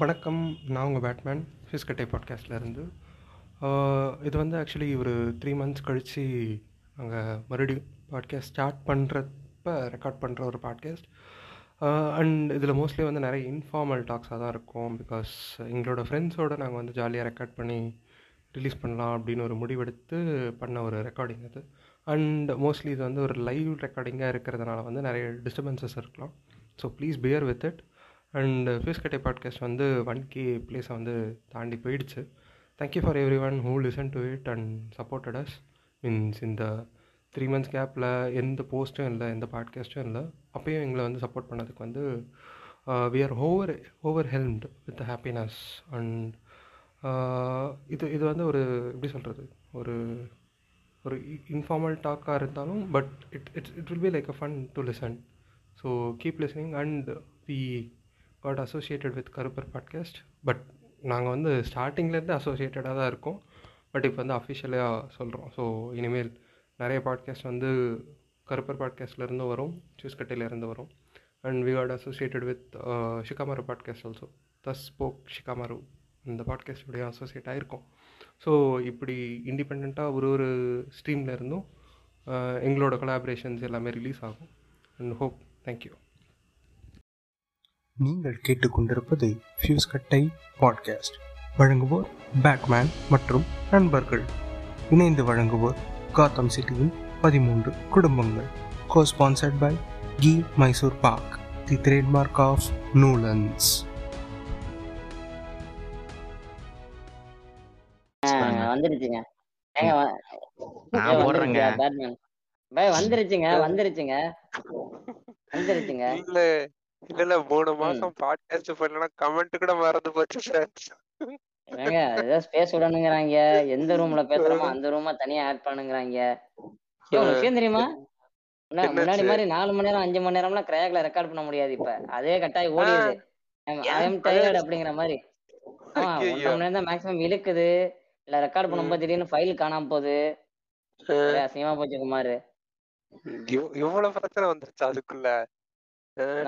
வணக்கம். நான் உங்கள் பேட்மேன் ஃபிஸ்கட்டை பாட்காஸ்ட்லேருந்து இது வந்து ஆக்சுவலி ஒரு த்ரீ மந்த்ஸ் கழித்து நாங்கள் மறுபடியும் பாட்காஸ்ட் ஸ்டார்ட் பண்ணுறப்ப ரெக்கார்ட் பண்ணுற ஒரு பாட்காஸ்ட் அண்ட் இதில் மோஸ்ட்லி வந்து நிறைய இன்ஃபார்மல் டாக்ஸாக தான் இருக்கும். பிகாஸ் எங்களோட ஃப்ரெண்ட்ஸோடு நாங்கள் வந்து ஜாலியாக ரெக்கார்ட் பண்ணி ரிலீஸ் பண்ணலாம் அப்படின்னு ஒரு முடிவெடுத்து பண்ண ஒரு ரெக்கார்டிங் அது. அண்ட் மோஸ்ட்லி இது வந்து ஒரு லைவ் ரெக்கார்டிங்காக இருக்கிறதுனால வந்து நிறைய டிஸ்டர்பன்சஸ் இருக்கலாம். So please bear with it and fuse கட்டை பாட்காஸ்ட் வந்து ஒன் கே பிளேஸை வந்து தாண்டி போயிடுச்சு. Thank you for everyone who listen to it and supported us means இந்த த்ரீ மந்த்ஸ் கேப்பில் எந்த போஸ்ட்டும் இல்லை எந்த பாட்காஸ்ட்டும் இல்லை அப்பயும் எங்களை வந்து சப்போர்ட் பண்ணதுக்கு வந்து we are over overwhelmed with happiness and இது இது வந்து ஒரு எப்படி சொல்கிறது ஒரு ஒரு இன்ஃபார்மல் டாக்காக இருந்தாலும் but it it's it will be like a fun to listen so keep listening and we got associated with Karuppar podcast but நாங்கள் வந்து ஸ்டார்டிங்லேருந்து அசோசியேட்டடாக தான் இருக்கோம். பட் இப்போ வந்து அஃபிஷியலாக சொல்கிறோம் ஸோ இனிமேல் நிறைய பாட்காஸ்ட் வந்து கருப்பர் பாட்காஸ்ட்லேருந்து வரும் சூஸ்கட்டையிலேருந்து வரும். And we got associated with Shikamaru podcast also thus spoke Shikamaru இந்த பாட்காஸ்டுடைய அசோசியேட் ஆகிருக்கோம் ஸோ இப்படி இண்டிபெண்ட்டாக ஒரு ஒரு ஸ்ட்ரீம்லேருந்தும் uh, எங்களோட கொலாபரேஷன்ஸ் எல்லாமே ரிலீஸ் ஆகும். அண்ட் ஹோப் தேங்க்யூ நீங்கள் கேட்டுக்கொண்டிருப்பது ஃபியூஸ் கட்டை பாட்காஸ்ட் வழங்குவோர் பேட்மேன் மற்றும் நண்பர்கள். இணைந்து வழங்குவோர் காத்தம் சிட்டியின் பதிமூன்று குடும்பங்கள். கோ sponsored by Ki Mysore pak the trademark of நூலன்ஸ் வந்துருச்சுங்க. வந்துருச்சுங்க வந்துருச்சுங்க வந்துருச்சுங்க. இல்ல இல்ல மூணு மாசம் பாட்காஸ்ட் பண்ணலனா கமெண்ட் கூட மறந்து போச்சு சார் ஏங்க ஏதோ ஸ்பேஸ் விடணுங்கிறாங்க. எந்த ரூம்ல பேசுறோமோ அந்த ரூமா தனியா ஆட் பண்ணுங்கிறாங்க. விஷயம் தெரியுமா? முன்னாடி மாதிரி நாலு மணி நேரம் அஞ்சு மணி நேரம்லாம் கிராக்ல ரெக்கார்ட் பண்ண முடியாது இப்ப. அதே கட்டாயி ஓடிடுது. ஐ எம் டயர்ட் அப்படிங்கிற மாதிரி. ஆமா. ஒன்றரை மணி நேரம் தான் மேக்ஸிமம் இழுக்குது. இல்ல ரெக்கார்ட் பண்ணும்போது திடீர்னு ஃபைல் காணாம போகுது. அசிங்கமா போச்சு குமார். இவ்- இவ்வளவு பிரச்சனை வந்துருச்சு அதுக்குள்ள?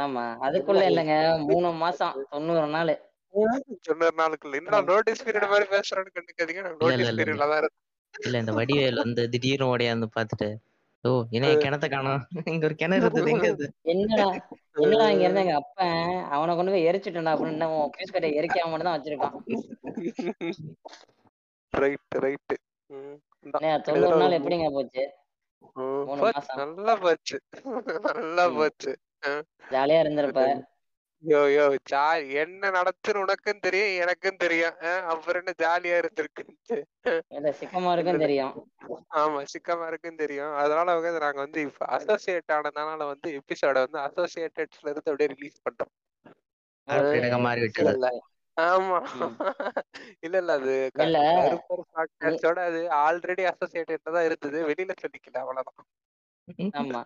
ஆமா. அதுக்குள்ள இல்லைங்க மூணு மாசம் தொண்ணூறு நாள். சொன்ன நாளுக்குள்ள என்னடா நோட்டீஸ் பீரியட் மாதிரி பேசுறேன்னு கண்டுக்காதீங்க. நான் இல்ல, இல்ல, நோட்டீஸ் இல்ல. பீரியட்ல தான் இருக்கேன் இல்ல இந்த வடிவேல் வந்து திடீர்னு ஓடியாந்து பாத்துட்டு ஓ என்ன கிணத்த காணோம். இங்க ஒரு கிணறு இருக்குது எங்க என்னடா? என்னடா இங்க இருந்து? எங்க அப்பன் அவனை கொண்டு போய் எரிச்சுட்டா அப்படின்னு பீஸ் கட்டை எரிக்காம மட்டும் தான் வச்சிருக்கான் ரைட் ரைட் தொண்ணூறு நாள் எப்படிங்க போச்சு? மூணு மாசம். நல்லா போச்சு. நல்லா. போச்சு. ஜாலியா இருந்திருப்ப. யோ யோ ஜா என்ன நடத்துன்னு உனக்கும் தெரியும் எனக்கும் தெரியும். அப்புறம் என்ன ஜாலியா இருந்திருக்கு. சிக்கமாருக்கும் தெரியும். ஆமா சிக்கமா இருக்குன்னு தெரியும். அதனால வந்து நாங்க வந்து இப்ப அசோசியேட் ஆனதுனால வந்து எபிசோட வந்து அசோசியேட்டட்ஸ்ல இருந்து அப்படியே ரிலீஸ் பண்றோம். ஆமா. இல்ல இல்ல அது அது ஆல்ரெடி அசோசியேட்டட்ல தான் இருந்தது. வெளியில சொல்லிக்கல அவ்வளவுதான். ஆமா.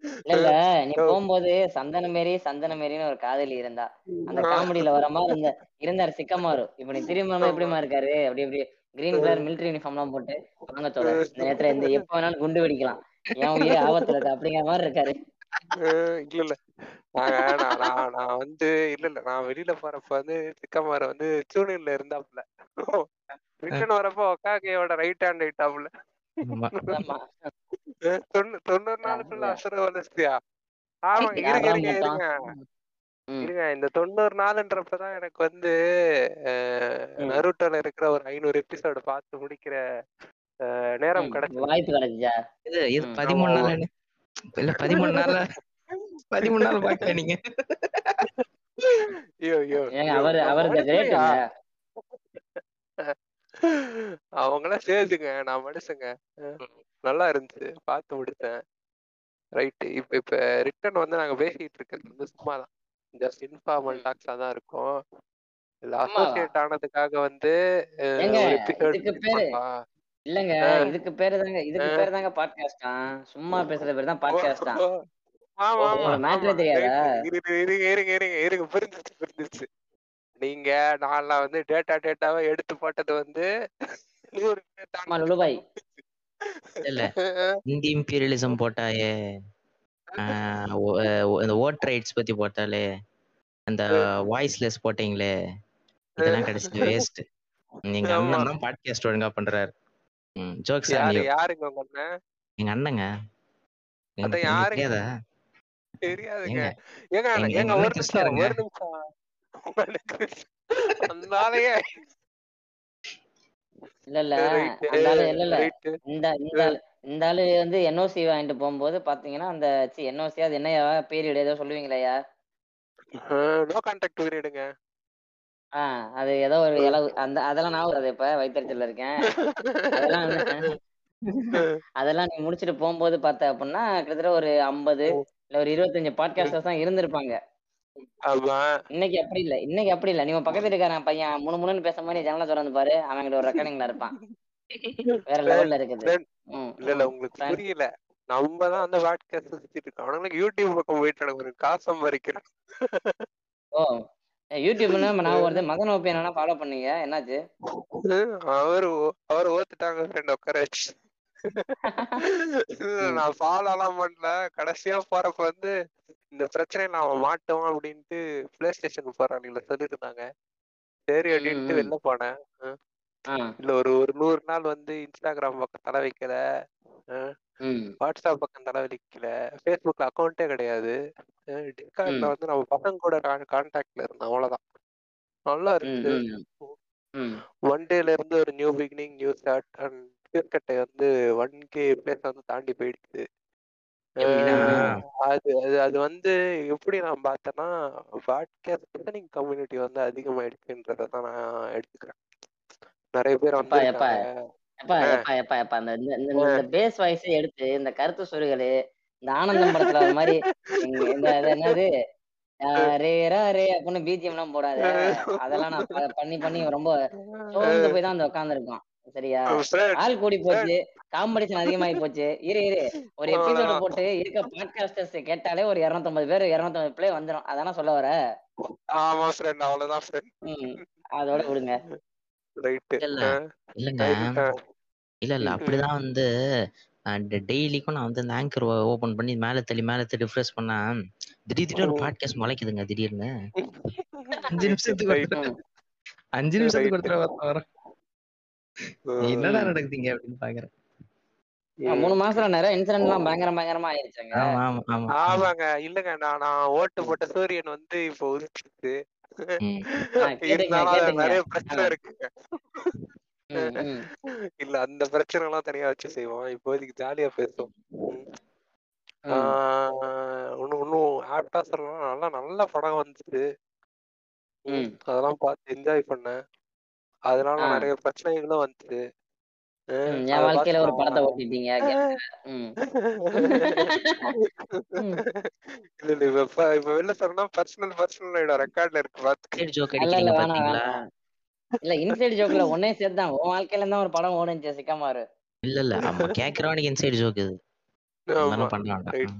இல்ல நீ போகும்போது சந்தன மாரி சந்தன மாரின்னு ஒரு காதலி இருந்தா. அந்த காமெடியில வர மாதிரி இருந்த இருந்தாரு சிக்கமாரு. இப்ப நீ திரும்ப எப்படிமா இருக்காரு? அப்படி அப்படி கிரீன் கலர் மிலிட்டரி யூனிஃபார்ம் எல்லாம் போட்டு வாங்க தோட இந்த நேரத்துல இந்த எப்ப வேணாலும் குண்டு வெடிக்கலாம். என் உயிரே ஆபத்துல இருக்கு அப்படிங்கிற மாதிரி இருக்காரு. இல்ல இல்ல. நான் நான் வந்து இல்ல இல்ல. நான் வெளியில போறப்ப வந்து சிக்கமார வந்து சூனியல்ல இருந்தாப்புல. ரிட்டர்ன் வரப்போ ஒக்காகையோட ரைட் ஹேண்ட் ஆயிட்டாப்புல தொண்ணூறு நாளுக்குள்ள. அசுர வளர்ச்சியா? ஆமா இருங்க இந்த தொண்ணூறு நாளுன்றப்பதான் எனக்கு வந்து. நருட்டோல இருக்கிற ஒரு ஐநூறு எபிசோடு பார்த்து முடிக்கிற அஹ், நேரம் கிடைச்சது. வாய்ப்பு கிடைச்சா இது. பதிமூணு நாள் இல்ல பதிமூணு நாள் பதிமூணு நாள் பாக்கல நீங்க. ஐயோ ஐயோ. ஐயோ, அவரு அவங்களாம் சேர்த்துங்க நான் மனுஷங்க நல்லா இருந்துச்சு பார்த்து முடிச்சேன் ரைட்டு இப்ப இப்ப ரிட்டர்ன் வந்து நாங்க பேசிட்டு இருக்கிறது வந்து சும்மா தான் ஜஸ்ட் இன்ஃபார்மல். டாக்ஸா தான் இருக்கும் இல்ல? அசோசியேட் ஆனதுக்காக வந்து இல்லங்க. இதுக்கு பேரு தாங்க இதுக்கு. பேரு தாங்க பாட்காஸ்டா சும்மா பேசுற பேர் தான் பாட்காஸ்டா ஆமா ஆமா ஆமா. தெரியாதா? இருங்க இருங்க இருங்க இருங்க புரிஞ்சிருச்சு புரிஞ்சிருச்சு நீங்க நான்லாம் வந்து டேட்டா டேட்டாவை எடுத்து போட்டது வந்து நூறு பேர் இல்ல. இந்தி இம்பீரியலிசம் போட்டாயே. இந்த ஓட் ரைட்ஸ் பத்தி போட்டாலே அந்த வாய்ஸ்லெஸ் போட்டீங்களே. இதெல்லாம் கிடைச்சது வேஸ்ட் ஆமா. அண்ணன் தான் பாட்காஸ்ட் ஒழுங்கா பண்றாரு. ஜோக்ஸ் யாருங்க உங்க அண்ணன்? எங்க அண்ணங்க. உங்களுக்கு யாருங்க? தெரியாதா? தெரியாதுங்க. ஏங்க. ஏங்க எங்க- ஏங்க எங்க ஒரு நிமிஷம். ஒரு நிமிஷம். அதனாலயே இல்ல இல்ல ரைட்டு அந்த ஆளு இல்ல இல்ல ரைட்டு இந்த இந்த ஆளு இந்த ஆளு வந்து என்ஓசி வாங்கிட்டு போகும்போது பாத்தீங்கன்னா அந்த என்ஓசி அது என்னையா பீரியட் ஏதோ சொல்லுவீங்களேயா நோ கான்டாக்ட் பீரியடுங்க ஆ அது ஏதோ ஒரு இளவு அந்த அதெல்லாம் நான் வருது இப்ப வைத்தறிச்சல்ல இருக்கேன். அதெல்லாம் நீ முடிச்சுட்டு போகும்போது பார்த்த அப்படின்னா கிட்டத்தட்ட ஒரு ஐம்பது இல்ல ஒரு இருபத்தஞ்சு பாட்காஸ்டர்ஸ் தான் இருந்திருப்பாங்க. இன்னைக்கு அப்படி இல்ல இன்னைக்கு அப்படி இல்ல. நீ உன் பக்கத்துல இருக்காரன் பையன் முணு முணுன்னு பேச மாதிரி ஜன்னல திறந்து பாரு. அவங்கிட்ட ஒரு ரெக்கார்டிங்ல இருப்பான். வேற லெவல்ல இருக்குது. இல்ல இல்ல. உங்களுக்கு. புரியல. நம்ம தான் அந்த பாட்காஸ்ட் சுத்திட்டு இருக்கோம். அவனுங்களுக்கு யூடியூப் பக்கம் போயிட்டு எனக்கு காசு சம்பாதிக்கிறோம் ஓ. யூடியூப்ல நம்ம நான் வருது. ஓப்பி என்னன்னா ஃபாலோ பண்ணீங்க. என்னாச்சு? அவரு அவர் ஓத்துட்டாங்க ஃப்ரெண்ட் உட்கார வச்சு. நான் ஃபாலோ எல்லாம் பண்ணல. கடைசியா போறப்ப வந்து இந்த பிரச்சனையில அவன் மாட்டுவான் அப்படின்ட்டு பிளே ஸ்டேஷன் போறானுங்கள சொல்லியிருந்தாங்க. சரி அப்படின்ட்டு. வெளில போனேன். இல்ல ஒரு ஒரு நூறு நாள் வந்து இன்ஸ்டாகிராம் பக்கம் தலை வைக்கல. வாட்ஸ்அப் பக்கம் தலை வைக்கல ஃபேஸ்புக்ல அக்கௌண்ட்டே கிடையாது. டிஸ்கார்ட்ல. வந்து நம்ம பசங்க கூட கான்டாக்ட்ல இருந்தோம் அவ்வளவுதான். நல்லா இருக்கு ஒன் டேல இருந்து ஒரு new beginning new start and கிரிக்கெட்டை வந்து ஒன் கே பிளேஸ் வந்து தாண்டி போயிடுச்சு. அது அது அது வந்து எப்படி நான் பார்த்தேன்னா பாட்காஸ்ட் லிசனிங் கம்யூனிட்டி வந்து அதிகமாயிடுச்சுன்றதை தான் நான் எடுத்துக்கிறேன். நிறைய பேர் இந்த- இந்த பேஸ் வாய்ஸ் எடுத்து இந்த கருத்து சொருகலு இந்த ஆனந்தம் படத்துல ஒரு மாதிரி இந்த என்னது? ரே ரா ரே அப்படின்னு பிஜிஎம் எல்லாம் போடாத. அதெல்லாம் நான் பண்ணி பண்ணி ரொம்ப சோர்ந்து போய் தான் வந்து உட்காந்துருக்கோம் சரியா? ஆள் கூடி போச்சு. காம்படிஷன் அதிகமாகி போச்சு. இரு இரு. ஒரு எபிசோட. போட்டு இருக்க பாட்காஸ்டர்ஸ் கேட்டாலே ஒரு இருநூத்தம்பது பேர் இருநூத்தம்பது பிளே வந்துடும் அதானே சொல்ல வர? ஆமா ஃப்ரெண்ட் அவ்வளவுதான் ஃப்ரெண்ட் ம். அதோட விடுங்க. இல்லங்க இல்ல இல்ல அப்படிதான் வந்து டெய்லிக்கும் நான் வந்து இந்த ஆங்கர் ஓபன் பண்ணி மேல தள்ளி மேல தள்ளி ரிஃப்ரெஷ் பண்ணா திடீர் திடீர்னு ஒரு பாட்காஸ்ட் முளைக்குதுங்க திடீர்னு. அஞ்சு நிமிஷத்துக்கு அஞ்சு நிமிஷத்துக்கு ஒரு தடவை வரேன். என்னடா நடக்குதுங்க அப்படின்னு பாக்குறேன். மூணு மாசத்துல நிறைய இன்சிடென்ட் எல்லாம் பயங்கர பயங்கரமா ஆயிருச்சுங்க ஆமா ஆமா ஆமா ஆமா. ஆமாங்க இல்லங்க நான் நான் ஓட்டு போட்ட சூரியன் வந்து இப்போ கேட்டுங்க. நிறைய பிரச்சனை. இருக்குங்க. இல்ல அந்த பிரச்சனை எல்லாம் தனியா வச்சு செய்வோம் இப்போதைக்கு ஜாலியா பேசுவோம் ம். ம். ஆஹ் இன்னும் இன்னும் ஆப்டா சொல்லலாம் நல்லா நல்ல படம் வந்துச்சு. அதெல்லாம் பார்த்து என்ஜாய் பண்ணேன் அதனால. நிறைய பிரச்சனைகளும் வந்துச்சு என் வாழ்க்கையில ஒரு படத்தை ஓட்டிட்டீங்க கேட்டேன். ம். ம். இல்ல இல்ல இப்ப இப்ப வெளில சொன்னா பர்சனல் பர்சனல் ரெக்கார்ட்ல இருக்கு சரி ஜோக் இல்ல இல்ல அடிக்கிறீங்க பாத்தீங்களா? இல்ல இன்சைட் ஜோக்ல ஒன்னே சேர்த்து தான் உன் வாழ்க்கையில இருந்தா ஒரு படம் ஓடுச்சு சிக்கமாரு இல்ல இல்ல ஆமா கேக்குறவனுக்கு இன்சைட் ஜோக் இது. ஆமா. அதெல்லாம் பண்ண வேண்டாம். ரைட்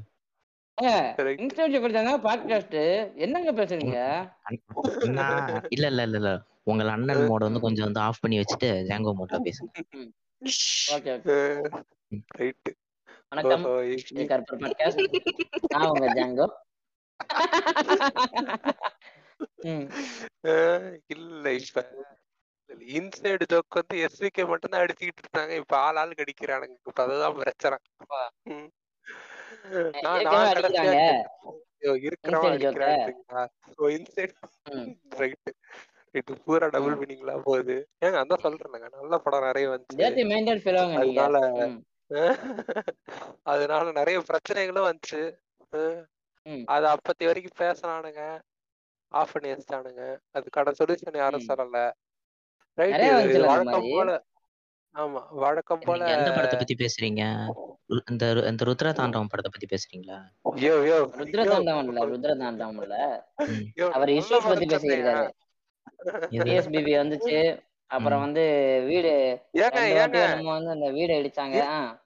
ஏங்க ரைட் இன்சைட் ஜோக் எடுத்தாங்க பாட்காஸ்ட் என்னங்க பேசுறீங்க? இல்ல இல்ல இல்ல. உங்கள் அண்ணன் மோட வந்து கொஞ்சம் வந்து ஆஃப் பண்ணி வச்சுட்டு ஜாங்கோ மோட்ல பேசுங்க. Okay okay. ரைட் வணக்கம். கருப்பர் பாட்காஸ்ட் நான் உங்க ஜாங்கோ. இல்ல இப்ப இன்சைடு ஜோக் வந்து எஸ்விகே மட்டும் தான் அடிச்சுக்கிட்டு இருந்தாங்க. இப்ப ஆள் ஆள் கடிக்கிறானுங்க. இப்ப அதுதான் பிரச்சனை. இருக்கிறவன் ம். ரைட் ரைட் பூரா டபுள். மீனிங்லா போகுது. ஏங்க அதான் சொல்றேங்க நல்ல படம் நிறைய வந்துச்சு. அதனால அதனால நிறைய பிரச்சனைகளும் வந்துச்சு. அது அப்பத்தி வரைக்கும் பேசினானுங்க. ஆஃப் பண்ணி வச்சிட்டானுங்க. அதுக்கான சொல்யூஷன் யாரும். சொல்லல. ரைட் வழக்கம் போல. ஆமா வழக்கம் போல எந்த படத்தை பத்தி பேசுறீங்க? இந்த இந்த ருத்ர தாண்டவம் படத்தை பத்தி பேசுறீங்களா? ருத்ர தாண்டவம் இல்ல ருத்ர தாண்டவம் இல்ல அவர் இஷ்யூஸ் பத்தி படம் டிஎஸ்பிபி வந்துச்சு. அப்புறம். வந்து வீடு நம்ம வந்து அந்த வீடு இடிச்சாங்க ஆ.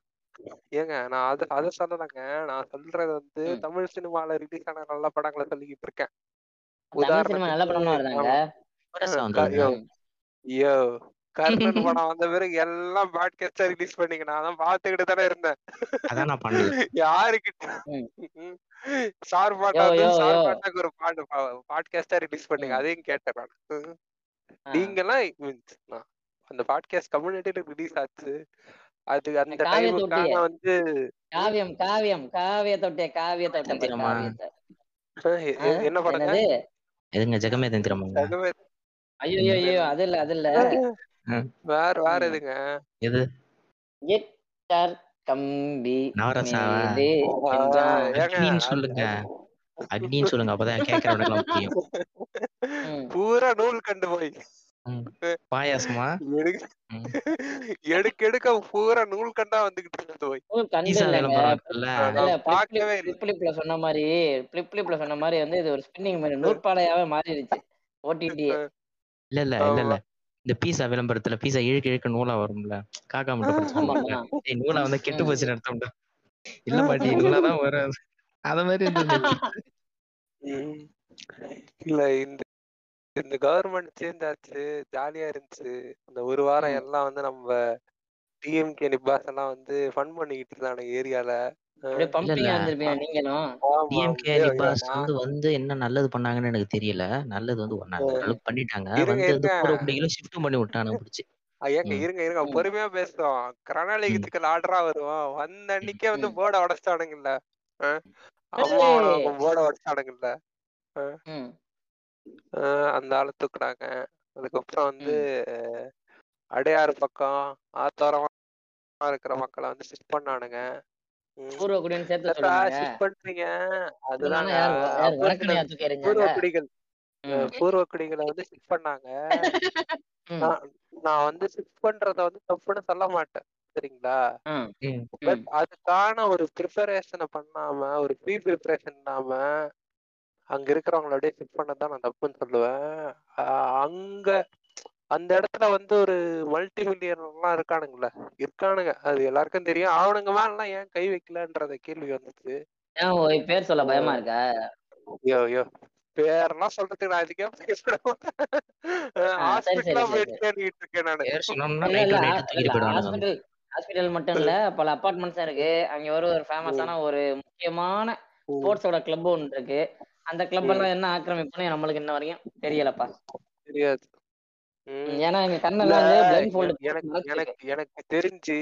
ஏங்க நான் அது அதை சொல்லலைங்க. நான் சொல்றது வந்து. தமிழ் சினிமால ரிலீஸ் ஆன நல்ல படங்களை சொல்லிக்கிட்டு இருக்கேன். தமிழ் சினிமா நல்ல உதாரணத்துக்கு படம்லாம் வருதாங்க? ஆமா. புதுசா க- வந்ததுங்க யோ ம். யோ கர்ணன் படம் வந்த பிறகு எல்லாம் பாட்காஸ்டா ரிலீஸ் பண்ணீங்க. நான் தான் பாத்துக்கிட்டு தானே இருந்தேன். யாருக்கிட்ட யோ சார்பாட்டாக்கு ஒரு பாட்டு பாட்காஸ்டா ரிலீஸ் பண்ணுங்க அதையும் கேட்டேன் நான். நீங்கெல்லாம் means நான் அந்த பாட்காஸ்ட் கம்யூனிட்டியில ரிலீஸ் ஆச்சு. அது அந்த காவிய டைமுக்கான வந்து காவியம் காவியம் காவிய தொட்டிய காவிய தொட்டை தந்திரமா ஆ? எ- என்ன படங்க? என்னது? எதுங்க ஜெகமே தந்திரமாங்க ஜெகமே ஐயோ ஐயோ ஐயோ அது இல்ல அது இல்ல. வேற வேற. எதுங்க? எது? எட்டார் ஏங்க அக்னின்னு சொல்லுங்க. அக்னின்னு சொல்லுங்க அப்பதான் கேட்கறவனுக்கு புரியும். பூரா நூல் கண்டு போய். பாயாசமா? எடுக்க. எடுக்க எடுக்க பூரா நூல் கண்டா வந்துகிட்டு இருந்தது போய். சொன்ன மாதிரி பிளிப் பிளிப்ல சொன்ன மாதிரி வந்து இது ஒரு ஸ்பின்னிங் மாதிரி நூற்பாலையாவே மாறிடுச்சு. ஓடிடியே இல்ல இல்ல இல்ல இல்ல. இந்த பீஸா விளம்பரத்துல பீஸா இழுக்க இழுக்க நூலா வரும்ல? காக்கா முட்டை படிச்சு ஆமாமா ஏய் நூலா வந்தா கெட்டு போச்சு அர்த்தம்டா இல்ல பாட்டி நூலா தான் வரும். அத மாதிரி இல்ல இந்த இந்த கவர்மெண்ட் சேஞ்ச் ஆச்சு ஜாலியா இருந்துச்சு. இந்த ஒரு வாரம் எல்லாம் வந்து நம்ம டிஎம்கே நிபாஸ் எல்லாம் வந்து ஃபன் பண்ணிக்கிட்டு இருந்தானுங்க ஏரியால. வந்து என்ன நல்லது பண்ணாங்கன்னு எனக்கு தெரியல. நல்லது வந்து ஓரளவுக்கு பண்ணிட்டாங்க. வந்து ஷிஃப்ட் பண்ணி விட்டானுங்க பிடிச்சி. ஆ, ஏங்க இருங்க இருங்க. பொறுமையா பேசுறோம். ம். கருணாநிதிக்கு ஆர்டரா வருவோம். வந்த அன்னைக்கே வந்து போர்டை உடைச்சிட்டானுங்கல்ல. ஆ? அம்மா போர்டை ஆ, அந்த ஆளை தூக்குனாங்க. அதுக்கப்புறம் வந்து அடையாறு பக்கம் ஆத்தோரமா இருக்கிற மக்களை வந்து ஷிஃப்ட் பண்ணானுங்க. பூர்வ குடின்னு சேர்த்து பூர்வ குடிகள் பூர்வ குடிகளை வந்து ஷிஃப்ட் பண்ணாங்க. நான் வந்து ஷிஃப்ட் பண்றத வந்து தப்புன்னு சொல்ல மாட்டேன். சரிங்களா? பட் அதுக்கான ஒரு ப்ரிப்பரேஷனை பண்ணாம ஒரு ப்ரீ ப்ரிப்பரேஷன் இல்லாம அங்க இருக்கிறவங்கள அப்படியே ஷிஃப்ட் பண்ணதான் நான் தப்புன்னு சொல்லுவேன். அங்க அந்த இடத்துல வந்து ஒரு மல்டி மில்லியன்லாம் இருக்கானுங்களே இருக்கானுங்க. அது எல்லாருக்கும் தெரியும். அவனுங்க மேலாம் ஏன் கை வைக்கலன்றத கேள்வி வந்துச்சு. ஏன் பேர் சொல்ல பயமா இருக்கா? ஐயோ ஐயோ. பேரெல்லாம் சொல்றதுக்கு நான் இதுக்கே ஹாஸ்பிட்டலா போயிட்டு தேடிட்டு இருக்கேன் நானு. ஹாஸ்பிட்டல் மட்டும் இல்ல பல அபார்ட்மெண்ட்ஸும் இருக்கு. அங்க ஒரு ஒரு ஃபேமஸான ஒரு முக்கியமான ஸ்போர்ட்ஸோட கிளப் ஒன்று இருக்கு. அந்த கிளப் எல்லாம் என்ன ஆக்கிரமிப்புன்னு நம்மளுக்கு இன்ன வரைக்கும் தெரியலப்பா. தெரியாது. ஏன்னா எனக்கு மறைச்சிருக்கு. எனக்கு எனக்கு தெரிஞ்சு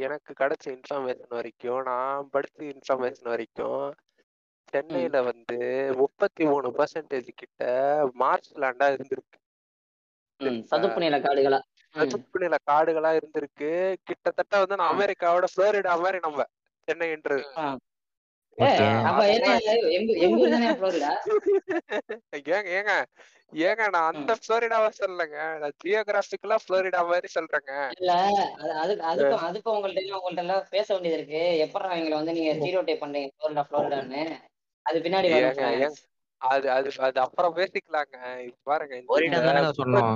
எனக்கு கிடைச்ச இன்ஃபர்மேஷன் வரைக்கும் நான் படிச்ச இன்ஃபர்மேஷன் வரைக்கும் சென்னையில வந்து முப்பத்தி மூணு பர்சன்டேஜ் கிட்ட மார்ச் லேண்டா இருந்திருக்கு. சதுப்பு நில காடுகளா? சதுப்பு நில காடுகளா இருந்திருக்கு. கிட்டத்தட்ட வந்து நான் அமெரிக்காவோட புளோரிடா மாதிரி நம்ம சென்னைன்றது. ஏங்க ஏங்க ஏங்க நான் அந்த புளோரிடாவை சொல்லலைங்க. நான் ஜியோகிராபிக்கலா புளோரிடா மாதிரி சொல்றேங்க. இல்ல அது அதுக்கு அதுக்கும் அதுக்கும் உங்கள்ட்ட எல்லாம் உங்கள்ட்ட எல்லாம் பேச வேண்டியது இருக்கு. எப்பறம் எங்களை வந்து நீங்க ஸ்டீரியோ டைப் பண்றீங்க புளோரிடா புளோரிடான்னு அது பின்னாடி அது அது அது அப்புறம் பேசிக்கலாங்க. இப்ப பாருங்க சொன்னோம்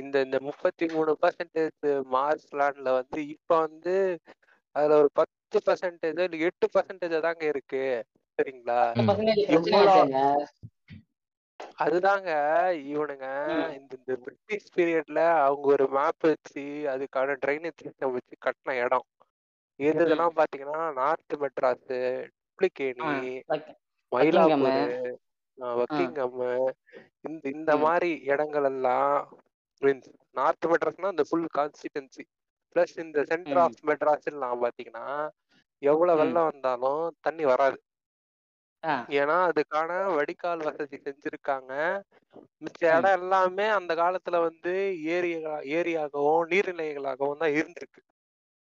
இந்த இந்த முப்பத்தி மூணு பர்சன்டேஜ் மார்ச் லேண்ட்ல வந்து இப்ப வந்து அதுல ஒரு பத்து பர்சன்டேஜ் இல்ல எட்டு பர்சன்டேஜ் தாங்க இருக்கு. சரிங்களா? அதுதாங்க இவனுங்க இந்த இந்த பிரிட்டிஷ் பீரியட்ல அவங்க ஒரு மேப் வச்சு அதுக்கான ட்ரைனேஜ் சிஸ்டம் வச்சு கட்டின இடம். எது ம் இதெல்லாம் பாத்தீங்கன்னா நார்த் மெட்ராஸ் டுப்ளிகேணி மயிலாப்பூர் வக்கிங்கம் இந்த இந்த மாதிரி இடங்கள் எல்லாம் மீன்ஸ் நார்த் மெட்ராஸ்னா இந்த ஃபுல் கான்ஸ்டிடென்சி பிளஸ் இந்த சென்டர் ஆஃப் மெட்ராஸ் எல்லாம் பாத்தீங்கன்னா எவ்வளவு வெள்ளம் வந்தாலும் தண்ணி வராது. ஏன்னா அதுக்கான வடிகால் வசதி செஞ்சிருக்காங்க. மிச்ச இடம் எல்லாமே அந்த காலத்துல வந்து ஏரியா ஏரியாகவும் நீர்நிலைகளாகவும் தான் இருந்திருக்கு.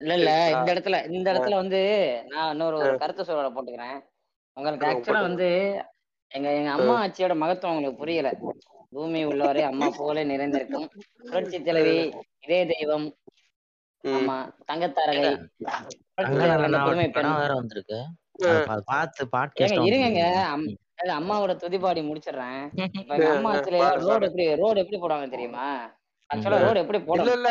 இல்ல இல்ல. இந்த இடத்துல இந்த இடத்துல வந்து நான் இன்னொரு ஒரு கருத்து சொல்ல போட்டுக்கிறேன். உங்களுக்கு ஆக்சுவலா வந்து எங்க எங்க அம்மா ஆட்சியோட மகத்துவம் உங்களுக்கு புரியல. பூமி உள்ளவரை அம்மா போல நிறைந்திருக்கும். புரட்சி தலைவி இதே தெய்வம் ஆமா தங்கத்தாரகை புரட்சி வந்திருக்கு. பார்த்து பாட்காஸ்டா இருங்கங்க. அம்மாவோட துதிபாடி முடிச்சிடுறேன். அம்மா ரோடு எப்படி ரோடு எப்படி போடுவாங்க தெரியுமா? ஆக்சுவலா ரோடு எப்படி இல்ல போடணும் இல்ல.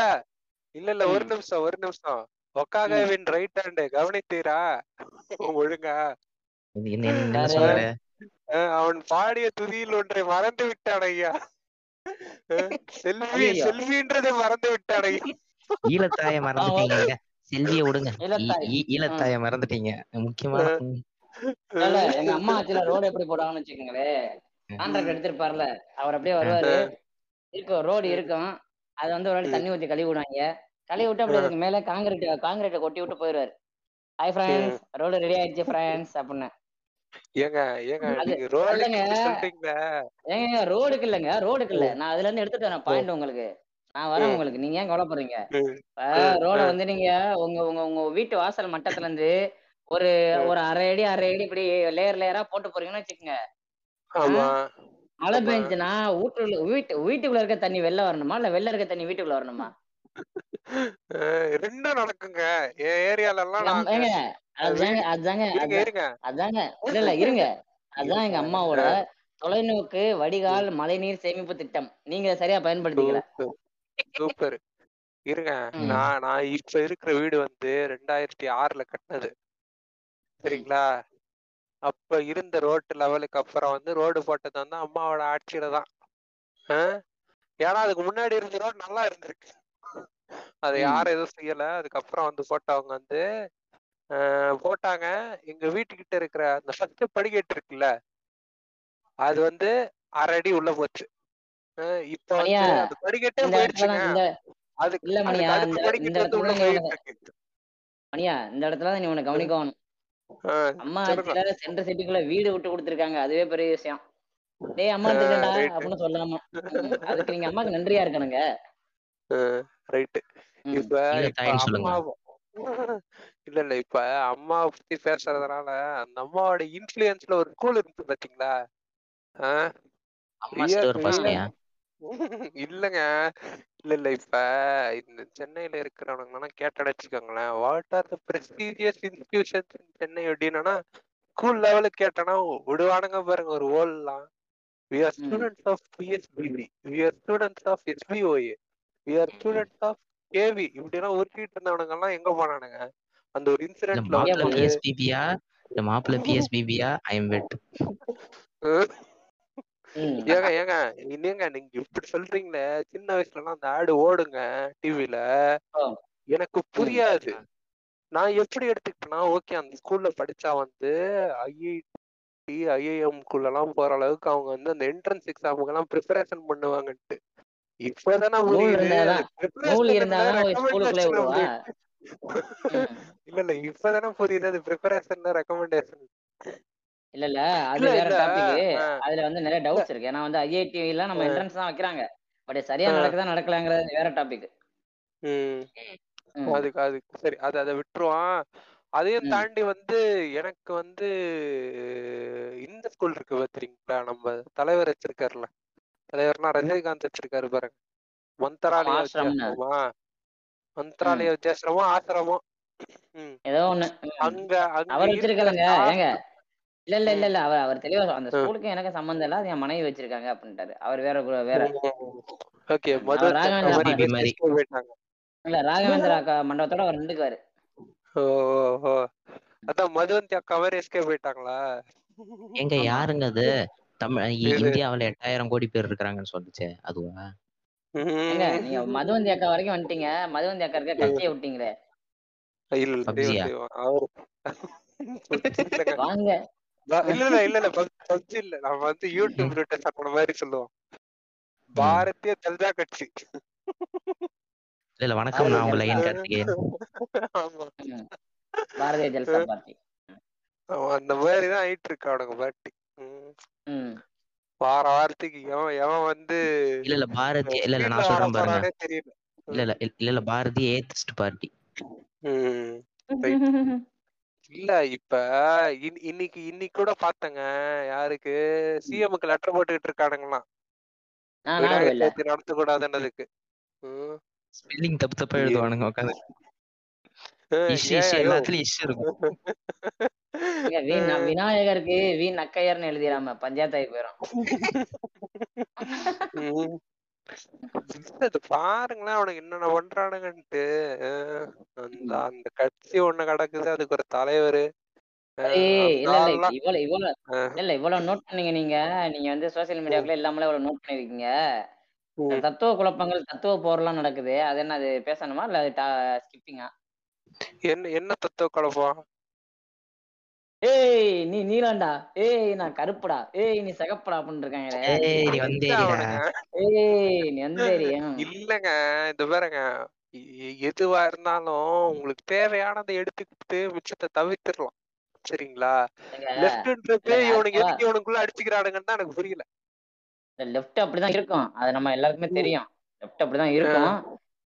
இல்ல இல்ல ஒரு நிமிஷம் ஒரு நிமிஷம். ஒக்காகவின் ரைட் ஹேண்ட் கவனித்தீரா? ஒழுங்கா. அவன் பாடிய துதியில் ஒன்றை மறந்து விட்டான் ஐயா. செல்வி செல்வின்றதை மறந்து விட்டான் ஐயா. ஈழத்தாய மறந்துட்டீங்க. செல்விய விடுங்க. ஈழத்தாய மறந்துட்டீங்க. முக்கியமான எங்க அம்மா ஆச்சுல ரோடு எப்படி போடுவாங்கன்னு வச்சுக்கோங்களேன் கான்ட்ராக்ட் எடுத்திருப்பாருல. அவர் அப்படியே வருவாரு. இருக்கும் ரோடு இருக்கும். அது வந்து ஒரு வாட்டி தண்ணி ஊத்தி கழுவி விடுவாங்க. கழுவி விட்டு அப்படியே அதுக்கு மேல காங்கிரீட் காங்கிரீட்டை கொட்டி விட்டு போயிடுவாரு. ஹாய் ஃப்ரெண்ட்ஸ் ரோடு ரெடி ஆயிடுச்சு ஃப்ரெண்ட்ஸ் அப்படின்னு. ஏங்க ரோடுக்கு இல்லைங்க ரோடுக்கு இல்ல. நான் அதுல இருந்து எடுத்துட்டு வரேன் பாயிண்ட் உங்களுக்கு. நான் வரேன். உங்களுக்கு. நீங்க ஏன் கவலைப்படுறீங்க? ரோட. வந்து நீங்க உங்க உங்க உங்க வீட்டு வாசல் மட்டத்துல இருந்து ஒரு. ஒரு அரை அடி அரை அடி இப்படி லேயர் லேயரா போட்டு போறீங்கன்னு வச்சுக்கோங்க. மழை. பெஞ்சுனா வீட்டு வீட்டுக்குள்ள இருக்க தண்ணி வெளில வரணுமா? இல்ல வெளில இருக்க தண்ணி வீட்டுக்குள்ள வரணுமா? ரெண்டும் நடக்குங்க. ஏரியால எல்லாம் அதான் இருங்க அதாங்க இல்ல இல்ல இருங்க. அதான் எங்க அம்மாவோட தொலைநோக்கு வடிகால் மழைநீர் சேமிப்பு திட்டம். நீங்க சரியா பயன்படுத்திக்கல. சூப்பர். இருங்க. நான் நான் இப்ப இருக்கிற வீடு வந்து ரெண்டாயிரத்தி ஆறுல கட்டினது. சரிங்களா? அப்ப இருந்த ரோட்டு லெவலுக்கு அப்புறம் வந்து ரோடு போட்டது வந்து அம்மாவோட ஆட்சியில தான்? ஏன்னா அதுக்கு முன்னாடி இருந்த ரோடு நல்லா இருந்திருக்கு. அதை. யாரும் எதுவும் செய்யல. அதுக்கப்புறம் வந்து போட்டவங்க வந்து ஆஹ், போட்டாங்க. எங்க வீட்டுக்கிட்ட இருக்கிற அந்த ஃபர்ஸ்ட் படிக்கட்டு இருக்குல்ல அது வந்து அரை அடி உள்ள போச்சு. இப்ப மணியா, அந்த படிக்கட்டே இந்த இடத்துல போயிடுச்சுங்க. தான் இந்த அதுக்கு இல்ல மணியா, அதுக்கு அடுத்த இந்த- படிக்கட்டு இந்த உள்ள இடத்துல போயிட்டு இருக்கு மணியா இந்த இடத்துல தான் நீ உனக்கு கவனிக்கணும். அம்மா சொல்லுங்க. ஆட்சியில சென்டர் சிட்டிக்குள்ள வீடு விட்டு கொடுத்துருக்காங்க. அதுவே பெரிய விஷயம். டேய் அம்மா right. அப்படின்னு சொல்லாம. ம், அதுக்கு நீங்க அம்மாக்கு நன்றியா இருக்கணுங்க. ரைட்டு ம். இப்ப இல்ல, இப்ப தாயின்னு சொல்லுங்க. அம்மா இல்ல இல்ல. இப்ப அம்மாவை பத்தி பேசுறதுனால அந்த அம்மாவோட இன்ஃபுளுயன்ஸ்ல ஒரு ஸ்கூல் இருக்கு பாத்தீங்களா? ஆஹ் அம்மா ஐயா, சிறுவர் பாசனையா இல்லங்க. இல்ல இல்ல. இப்ப இந்த சென்னையில இருக்கிறவங்க கேட்ட வச்சுக்கோங்களேன். What are the prestigious institutions in Chennai அப்படின்னா ஸ்கூல் லெவலுக்கு கேட்டனா விடுவானுங்க பாருங்க. ஒரு ஓல்லாம் we are. Students of PSBB we are students of SBOA we are students of KV இப்படிலாம் உருட்டிட்டு இருந்தவனுங்க எல்லாம் எங்க போனானுங்க? அந்த ஒரு இன்சிடென்ட்ல மாப்பிள்ள வந்து பிஎஸ்பிபியா மாப்பிள்ள பிஎஸ்பிபியா ஐ எம் வெட். ஏங்க ஏங்க என்னங்க நீங்க இப்படி சொல்றீங்களே? சின்ன வயசுல எல்லாம் அந்த ஆடு ஓடுங்க டிவில. எனக்கு புரியாது. நான் எப்படி எடுத்துக்கிட்டேன்னா ஓகே அந்த ஸ்கூல்ல படிச்சா வந்து ஐஐடி ஐஐஎம் எல்லாம் போற அளவுக்கு அவங்க வந்து அந்த என்ட்ரன்ஸ் எக்ஸாமுக்கு எல்லாம் ப்ரிப்பரேஷன் பண்ணுவாங்கன்ட்டு. இப்பதானே புரியுது. இல்ல இல்ல இப்பதானே புரியுது. அது ப்ரிப்பரேஷன் ரெக்கமெண்டேஷன் இல்ல இல்ல. அது வேற டாபிக் அதுல வந்து நிறைய டவுட்ஸ் இருக்கு. ஏன்னா வந்து ஐஐடி எல்லாம் நம்ம. என்ட்ரன்ஸ் தான் வைக்கிறாங்க. பட் சரியா. நடக்குதா நடக்கலாங்கிறது வேற டாபிக் ம். அதுக்கு அதுக்கு. சரி அது அதை விட்டுருவான். அதையும். தாண்டி வந்து எனக்கு வந்து இந்த ஸ்கூல் இருக்கு பாத்தீங்களா நம்ம தலைவர் வச்சிருக்காருல்ல. தலைவர்னா ரஜினிகாந்த் வச்சிருக்காரு பாருங்க. மந்தராலய. வித்தியாசமா மந்தராலய வித்தியாசமோ ஆசிரமோ. ஏதோ ஒண்ணு. அங்க அவர் ஏங்க? இல்ல இல்ல இல்ல. இல்ல. அவர் அவர் தெளிவா அந்த. ஸ்கூலுக்கு எனக்கு சம்மந்தம் இல்ல. அது என் மனைவி வச்சிருக்காங்க அப்படின்ட்டாரு. அவர் வேற வேற. ஓகே. இல்ல ராகவேந்திரா அக்கா மண்டபத்தோட அவர் நின்றுக்குவாரு. ஓ. அதான் மதுவந்தி அக்கா மாதிரி எஸ்கேப் போயிட்டாங்களா எங்க. யாருங்க அது? தமிழ். இந்தியாவுல எட்டாயிரம் கோடி பேர் இருக்கிறாங்கன்னு சொல்லுச்சு. அதுவா? நீங்க மதுவந்தி அக்கா வரைக்கும் வந்துட்டீங்க. மதுவந்தி அக்கா இருக்க கட்சியை விட்டீங்களே. வாங்க. இல்ல இல்ல இல்ல இல்ல. பப்- பப்ஜி இல்ல. நம்ம வந்து யூடியூப் ரூட்டஸ் அந்த மாதிரி சொல்லுவோம். பாரதிய ஜனதா கட்சி. இல்ல இல்ல. வணக்கம். நான் உங்க லைன் பாரதிய கார்த்திகேயன். பாரதிய ஜனதா பார்ட்டி. ஆமா, அந்த மாதிரிதான் ஆயிட்டு இருக்கு அவனுங்க பாட்டி ம். ம். வார வாரத்துக்கு எவன் எவன் வந்து இல்ல இல்ல. பாரதி இல்ல இல்ல. நான் சொல்றேன் பாருங்க. தெரியல. இல்ல இல்ல. இல்ல இல்ல. Bharathi atheist party. ம். இல்ல இப்ப இன்- இன்னைக்கு இன்னைக்கு கூட பாத்தங்க. யாருக்கு? சிஎம்க்கு லெட்டர் போட்டுக்கிட்டு இருக்கானுங்களாம். நடத்த கூடாதுன்னதுக்கு. ஸ்பெல்லிங் தப்பு தப்பா எழுதுவானுங்க உட்காந்து விநாயகருக்கு வி நக்கையர்னு எழுதிடாம பஞ்சாயத்தாகி போயிடும் பாருங்களேன் அவனுக்கு என்னென்ன பண்றானுங்கன்ட்டு. அந்த அந்த கட்சி ஒண்ணு கிடக்குது அதுக்கு ஒரு தலைவர். ஏய், இல்ல இல்ல இவ்வளவு நோட் பண்ணீங்க நீங்க. நீங்க வந்து சோசியல் மீடியாக்குள்ள இல்லாமலே இவ்வளவு நோட் பண்ணிருக்கீங்க. தத்துவ குழப்பங்கள் தத்துவ போர்லாம் நடக்குது. அது என்ன அது பேசணுமா இல்ல ஸ்கிப்பிங்கா என்ன என்ன தத்துவ குழப்பம்? ஏய் நீ நீலாண்டா. ஏய் நான் கருப்புடா. ஏய் நீ சிகப்புடா அப்படின்னு இருக்காங்களே ஏய் நீ அவனுங்க ஏய் நீ வந்தேரி இல்லங்க. இந்த பாருங்க. எதுவா இருந்தாலும் உங்களுக்கு தேவையானதை எடுத்துக்கிட்டு மிச்சத்தை தவிர்த்திடலாம். சரிங்களா? லெஃப்ட்ன்றப்பே இல்ல, இவனுக்கு எதுக்கு இவனுக்குள்ள அடிச்சுக்கிறானுங்கன்னு தான் எனக்கு புரியல. லெஃப்ட் அப்படிதான் இருக்கும். அது நம்ம எல்லாருக்குமே தெரியும். லெஃப்ட் அப்படிதான் இருக்கும்.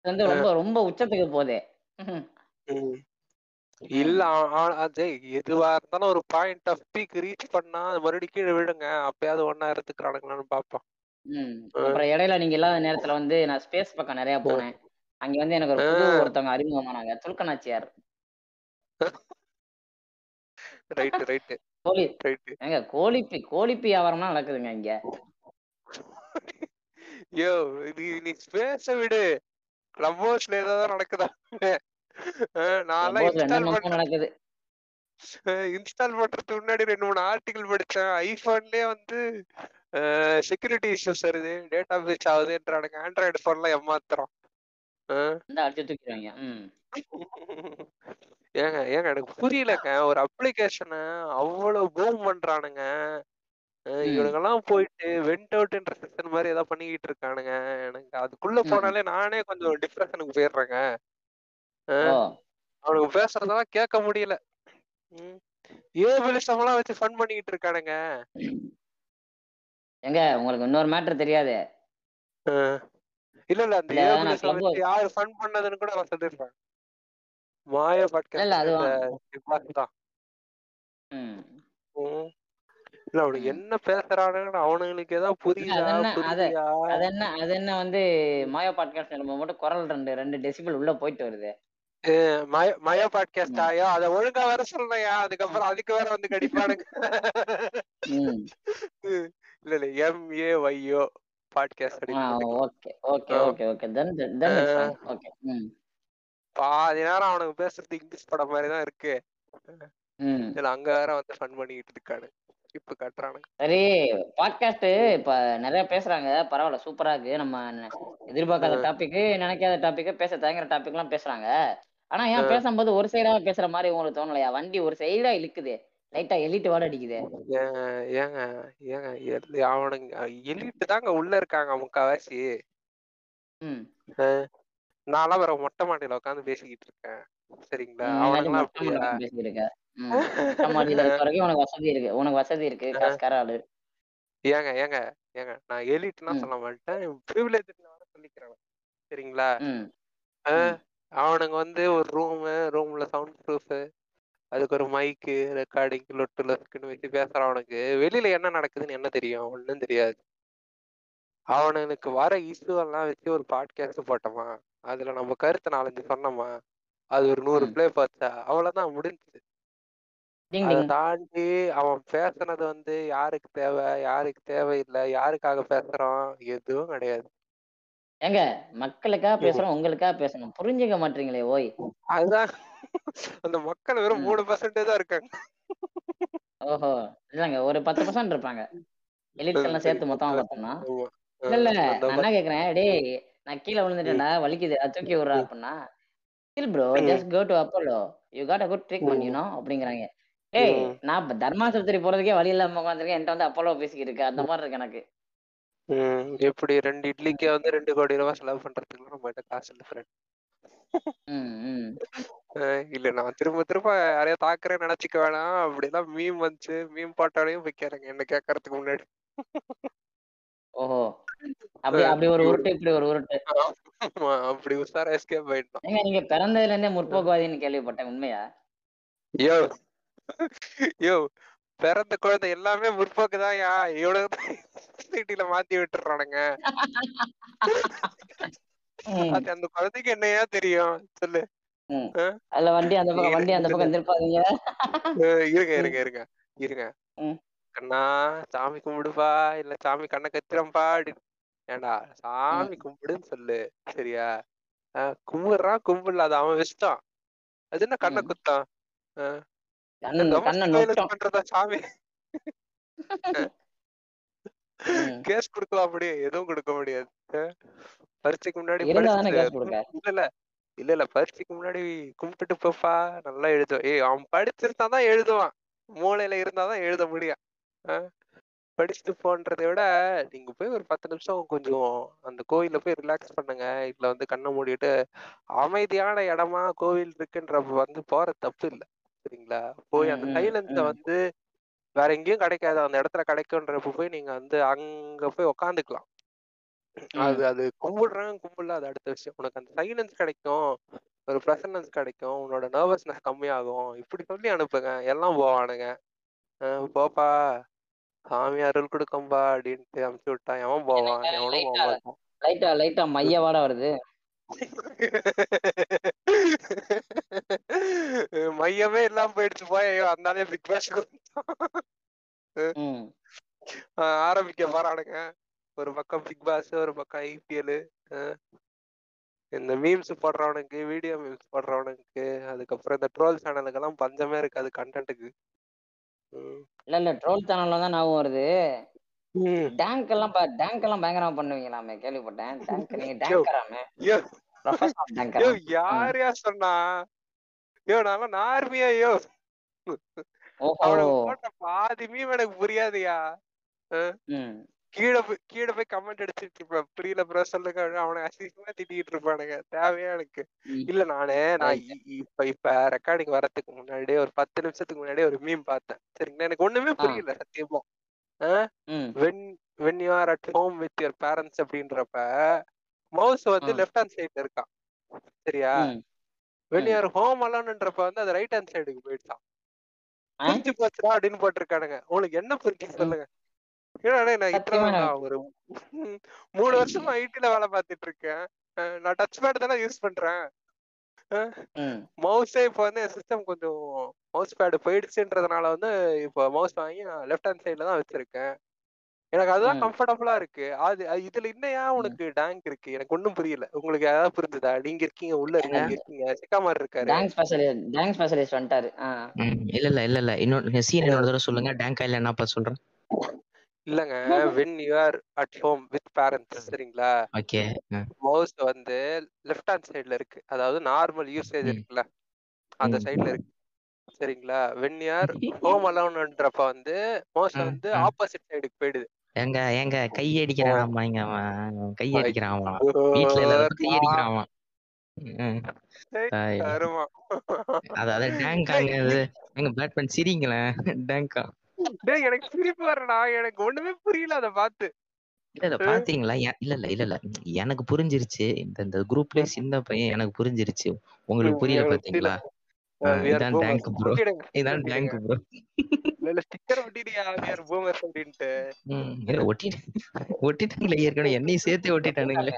இது வந்து ரொம்ப ரொம்ப உச்சத்துக்கு போகுது. ம். இல்ல அது எதுவா இருந்தாலும் ஒரு பாயிண்ட் ஆஃப் பீக் ரீச் பண்ணா மறுபடியும் கீழே விழுங்க. அப்பயாவது ஒன்னா எடுத்துக்கிறானுங்களான்னு பாப்போம். அப்புறம் இடையில நீங்க இல்லாத நேரத்துல வந்து நான் ஸ்பேஸ் பக்கம் நிறைய போனேன். அங்க வந்து எனக்கு ஒரு புது. ஒருத்தவங்க அறிமுகமானாங்க. துல்கநாச்சியார். ரைட் ரைட் கோழி. ரைட் ஏங்க கோழிப்பி கோழிப்பி வியாபாரம்லாம் நடக்குதுங்க இங்க. யோ நீ நீ ஸ்பேஸ விடு. கிளப் ஹவுஸ்ல ஏதாவது நடக்குதா? Clubhouse-ல இன்ஸ்டால் நடக்குது? இன்ஸ்டால் பண்றதுக்கு முன்னாடி ரெண்டு மூணு ஆர்டிகல் படிச்சேன். ஐபோன்லயே வந்து செக்யூரிட்டி இஷ்யூஸ் வருது. டேட்டா பேஸ் ஆகுதுன்றானுங்க. ஆண்ட்ராய்டு போன்லாம் ஏமாத்துறோம் ஏங்க ஏங்க எனக்கு புரியலங்க. ஒரு அப்ளிகேஷனை அவ்வளவு பூம் பண்றானுங்க. இவனுங்கெல்லாம் போயிட்டு வெண்ட் அவுட் இன்டர்செக்ஷன் மாதிரி ஏதாவது பண்ணிக்கிட்டு இருக்கானுங்க. எனக்கு அதுக்குள்ள. போனாலே நானே கொஞ்சம் டிப்ரெஷனுக்கு போயிடுறேங்க. அவனுக்கு பேசுறதெல்லாம் கேட்க முடியல. ஏபிலிசம் எல்லாம் வச்சு ஃபன் பண்ணிக்கிட்டு இருக்கானுங்க? எங்க உங்களுக்கு இன்னொரு மேட்டர் தெரியாது. இல்ல இல்ல அந்த ஏபிலிசம் வச்சு யாரு ஃபன் பண்ணதுன்னு கூட நான் சொல்லிடுறேன் மாய இல்ல, அது பாட்காஸ்ட் தான். இல்ல அவனுக்கு. என்ன பேசுறானுன்னு அவனுங்களுக்கு ஏதாவது புரியுதா? அது என்ன, அது- என்ன வந்து மாயா பாட்காஸ்ட் நம்ம மட்டும் குரல் ரெண்டு ரெண்டு டெசிபிள் உள்ள போயிட்டு வருது. மய- பாட்காஸ்ட் ஆயா அத ஒழுங்கா வர சொல்லையா அதுக்கப்புறம் அதுக்கு வேற வந்து கடிப்பானுங்க. இல்ல இல்ல. M A ஒய்யோ podcast okay okay. Okay okay. Then then okay பாதி நேரம் அவனுக்கு பேசுறது இங்கிலீஷ் படம் மாதிரி தான் இருக்கு. இதுல அங்க வேற வந்து ஃபன் பண்ணிக்கிட்டு இருக்கானு. இப்ப கட்டுறானுங்க. சரி பாட்காஸ்ட் இப்ப நிறைய பேசுறாங்க. பரவாயில்ல சூப்பரா இருக்கு. நம்ம எதிர்பார்க்காத டாபிக் நினைக்காத டாபிக் பேச தயங்குற டாபிக் எல்லாம் பேசுறாங்க. ஆனா ஏன் பேசும்போது ஒரு சைடா பேசுற மாதிரி உங்களுக்கு தோணலையா? வண்டி ஒரு சைடா இழுக்குது. லைட்டா எலிட்டு வாட அடிக்குது. ஏங்க ஏங்க அவனுங்க எலிட்டு தாங்க உள்ள இருக்காங்க முக்காவாசி. நான்லாம் வேற மொட்டை மாடியில உட்காந்து பேசிக்கிட்டு இருக்கேன். சரிங்களா? அவனுங்களாம் பேசிக்கிட்டு உனக்கு வசதி இருக்கு. உனக்கு வசதி இருக்கு. காசுக்கார ஆளு. ஏங்க ஏங்க ஏங்க நான் எலிட்னா ம். சொல்ல மாட்டேன். ப்ரிவிலேஜ் சொல்லிக்கிறேன். சரிங்களா? அவனுங்க வந்து ஒரு ரூமு ரூம்ல சவுண்ட் ப்ரூஃப் அதுக்கு ஒரு மைக்கு ரெக்கார்டிங் லொட்டு லொட்டுன்னு வச்சு பேசுறவனுக்கு வெளியில என்ன நடக்குதுன்னு என்ன தெரியும்? ஒண்ணும் தெரியாது. அவனுக்கு வர இஷ்யூ எல்லாம் வச்சு ஒரு பாட்காஸ்ட் போட்டோமா? அதுல நம்ம கருத்தை நாலஞ்சு சொன்னோமா? அது ஒரு நூறு. ப்ளே பார்த்தா அவ்வளவுதான் முடிஞ்சுது அதை தாண்டி அவன் பேசுனது வந்து யாருக்கு தேவை? யாருக்கு தேவையில்லை? யாருக்காக பேசுறான் எதுவும் கிடையாது. ஏங்க மக்களுக்கா பேசுறோம் உங்களுக்கா பேசணும்? புரிஞ்சுக்க மாட்டீங்களே ஓய். அதுதான். அந்த மக்கள் வெறும். மூணு பர்சன்டேஜ் தான் இருக்காங்க. ஓஹோ. இல்லங்க ஒரு பத்து பர்சன்ட் இருப்பாங்க. எலிட்ஸ் எல்லாம் சேர்த்து மொத்தமா பார்த்தோம்னா. இல்ல இல்ல. நான் என்ன கேக்குறேன்? டேய் நான் கீழே விழுந்துட்டேன்டா வலிக்குது. தூக்கி விடுறா அப்படின்னா still bro. Just go to Apollo you got a good treatment you know அப்படிங்கிறாங்க. ஏய். நான் இப்ப தர்மாசுத்திரி போறதுக்கே வழி இல்லாம உட்காந்துருக்கேன். என்கிட்ட வந்து அப்போலோ பேசிக்கிட்டு இருக்கு. அந்த மாதிரி இருக்கு எனக்கு. ம், எப்படி ரெண்டு இட்லிக்கு வந்து ரெண்டு கோடி ரூபாய் செலவு பண்றதுக்கு நம்ம கிட்ட காசு இல்ல ஃப்ரெண்ட் இல்ல நான் திரும்ப திரும்ப யாரையா தாக்குறேன்னு நினைச்சுக்க வேணாம். அப்படிலாம் மீம் வந்துச்சு. மீம் பாட்டாலையும் வைக்கிறேங்க என்ன கேட்கறதுக்கு முன்னாடி. ஓஹோ. அப்படி அப்படி ஒரு உருட்டு இப்படி ஒரு உருட்டு. அப்படி உஷாரா எஸ்கேப் ஆயிட்டோம். நீங்க பிறந்ததுல இருந்தே முற்போக்குவாதின்னு கேள்விப்பட்டேன் உண்மையா? யோ யோ பிறந்த குழந்தை எல்லாமே முற்போக்கு தான் யா இவ்வளவு மாத்தி விட்டுறானுங்க. அது அந்த குழந்தைக்கு என்னையா தெரியும்? சொல்லு? அதுல வண்டி அந்த பக்கம் வண்டி அந்த பக்கம் அஹ் இருங்க. இருங்க இருங்க இருங்க. கண்ணா சாமி கும்பிடுப்பா. இல்ல சாமி கண்ணை கத்திரம்பா ஏண்டா சாமி கும்பிடுன்னு சொல்லு. சரியா? கும்பிடுறான் கும்பிடல. அது அவன் இஷ்டம். அது என்ன கண்ணை. குத்தான் கேஸ் கொடுக்கலாம் அப்படியே எதுவும் கொடுக்க முடியாது. பரீட்சைக்கு முன்னாடி இல்ல இல்ல. இல்ல இல்ல. பரீட்சைக்கு முன்னாடி கும்பிட்டுட்டு போப்பா. நல்லா எழுதுவான் ஏய் அவன் படிச்சிருந்தா தான் எழுதுவான். மூளையில இருந்தாதான் எழுத முடியும். படிச்சுட்டு போன்றதை விட நீங்க போய் ஒரு பத்து நிமிஷம் கொஞ்சம் அந்த கோயில்ல போய் ரிலாக்ஸ் பண்ணுங்க. இல்ல வந்து கண்ணை மூடிட்டு அமைதியான இடமா கோவில் இருக்குன்றப்ப வந்து போற தப்பு இல்லை. சரிங்களா? போய் அந்த சைலன்ஸ. வந்து வேற எங்கேயும் கிடைக்காது. அந்த இடத்துல கிடைக்கும்ன்றப்ப போய் நீங்க வந்து அங்க போய் உக்காந்துக்கலாம். அது அது கும்பிடுறாங்க கும்பிடல அது அடுத்த விஷயம். உனக்கு அந்த சைலன்ஸ் கிடைக்கும். ஒரு ப்ரெசனன்ஸ் கிடைக்கும். உன்னோட நர்வஸ்னஸ் கம்மியாகும். இப்படி சொல்லி அனுப்புங்க. எல்லாம் போவானுங்க. போப்பா சாமி அருள் கொடுக்கும்பா அப்படின்ட்டு அமுச்சு விட்டான் எவன் போவான்? எவனும் மாட்டான். லைட்டா லைட்டா மைய வாட வருது. மையமே இல்லாம போயிடுச்சு போய் ஐயோ அந்தாலே பிக் பாஸ் ஆரம்பிக்க போறானுங்க. ஒரு பக்கம் பிக் பாஸ் ஒரு பக்கம் ஐபிஎல். இந்த மீம்ஸ் போடுறவனுக்கு வீடியோ மீம்ஸ் போடுறவனுக்கு அதுக்கப்புறம் இந்த ட்ரோல் சேனலுக்கெல்லாம் பஞ்சமே இருக்காது கண்டென்ட்டுக்கு இல்ல இல்ல ட்ரோல் சேனல்ல தான் ஞாபகம் வருது. டேங்க் எல்லாம் பா- டேங்க் எல்லாம் பயங்கரமா பண்ணுவீங்களாமே கேள்விப்பட்டேன். டேங்க் நீங்க டேங்கராமே யோ ப்ரொஃபஷனல் யோ டேங்கரா யாரையா சொன்னா? யோ நான் நார்மியா யோ? ஓஹோ. அவனுக்கு போட்ட பாதி மீம் எனக்கு புரியாதுயா? கீழே கீழே போய் கமெண்ட் அடிச்சிட்டு இருப்பேன். புரியல ப்ரோ சொல்லுங்க. அவனை அசிங்கமா திட்டிட்டு இருப்பானுங்க. தேவையா எனக்கு. இல்ல நானு நான் இப்ப இப்ப ரெக்கார்டிங் வர்றதுக்கு முன்னாடி ஒரு பத்து நிமிஷத்துக்கு முன்னாடி ஒரு மீம் பார்த்தேன். சரிங்களா? எனக்கு ஒண்ணுமே. புரியல சத்தியமா. When when you are at home with your parents அப்படின்றப்ப மவுஸ் வந்து. லெஃப்ட் ஹேண்ட் சைடுல இருக்கான் சரியா? வென். யூ ஆர் ஹோம் அலோன்ன்றப்ப வந்து அது ரைட் ஹேண்ட் சைடுக்கு போயிடுச்சான்? புரிஞ்சு போச்சுடா அப்படின்னு போட்டிருக்கானுங்க. உங்களுக்கு என்ன புரிஞ்சு. சொல்லுங்க. நான் இத்தனை ஒரு மூணு வருஷமா ஐடில வேலை பார்த்துட்டு இருக்கேன். நான் டச் பேட் தானே யூஸ் பண்றேன். மவுஸே இப்போ வந்து என் சிஸ்டம் கொஞ்சம் மவுஸ் பேடு போயிடுச்சுன்றதுனால வந்து இப்போ மவுஸ் வாங்கி நான் லெஃப்ட் ஹேண்ட் சைடுல தான் வச்சிருக்கேன். எனக்கு அதுதான். கம்ஃபர்டபுளா இருக்கு. அது அது இதுல இன்னும் ஏன் உனக்கு டேங்க் இருக்கு? எனக்கு ஒண்ணும் புரியல. உங்களுக்கு ஏதாவது புரிஞ்சுதா? நீங்க இருக்கீங்க உள்ள இருக்கீங்க இருக்கீங்க சிக்காமார் இருக்காரு. டேங்க் ஸ்பெஷலிஸ்ட் டேங்க் ஸ்பெஷலிஸ்ட் வந்துட்டாரு. இல்ல இல்ல இல்ல இல்ல. இன்னொரு சீன் இன்னொரு தடவை சொல்லுங்க. டேங்க் ஆயில என்னப்பா சொல்றேன். இல்லங்க when you are at home with parents சரிங்களா? ஓகே. மவுஸ் வந்து லெஃப்ட் ஹேண்ட் சைடுல இருக்கு. அதாவது நார்மல் யூசேஜ். இருக்குல்ல அந்த. சைடுல இருக்கு. சரிங்களா? வென் யார் ஹோம் அலோன்ன்றப்ப வந்து மவுஸ் வந்து. ஆப்போசிட் சைடுக்கு போயிடுது. எங்க எங்க கை அடிக்கிறான் இங்க அவன். கை அடிக்கிறான் ஐயோ, எல்லாரும் கை அடிக்கிறான். அதாவது டேங்க் அங்க இது எங்க பேட்மேன் சிரிங்களேன். டேங்கா டேய் எனக்கு சிரிப்பு வரடா எனக்கு ஒண்ணுமே புரியல அத பார்த்து. இல்ல இல்ல பாத்தீங்களா? இல்ல இல்ல இல்ல இல்ல. எனக்கு புரிஞ்சிருச்சு. இந்த இந்த குரூப்லயே சின்ன பையன் எனக்கு புரிஞ்சிருச்சு. உங்களுக்கு புரியல பாத்தீங்களா? இதான். டேங்க் ப்ரோ இதான். டேங்க் ப்ரோ இல்ல, இல்ல ஸ்டிக்கர் are boomers அப்படின்ட்டு. ம் இல்ல ஒட்டிட்டு ஒட்டிட்டாங்களே ஏற்கனவே என்னையும் சேர்த்து ஒட்டிட்டானுங்களே.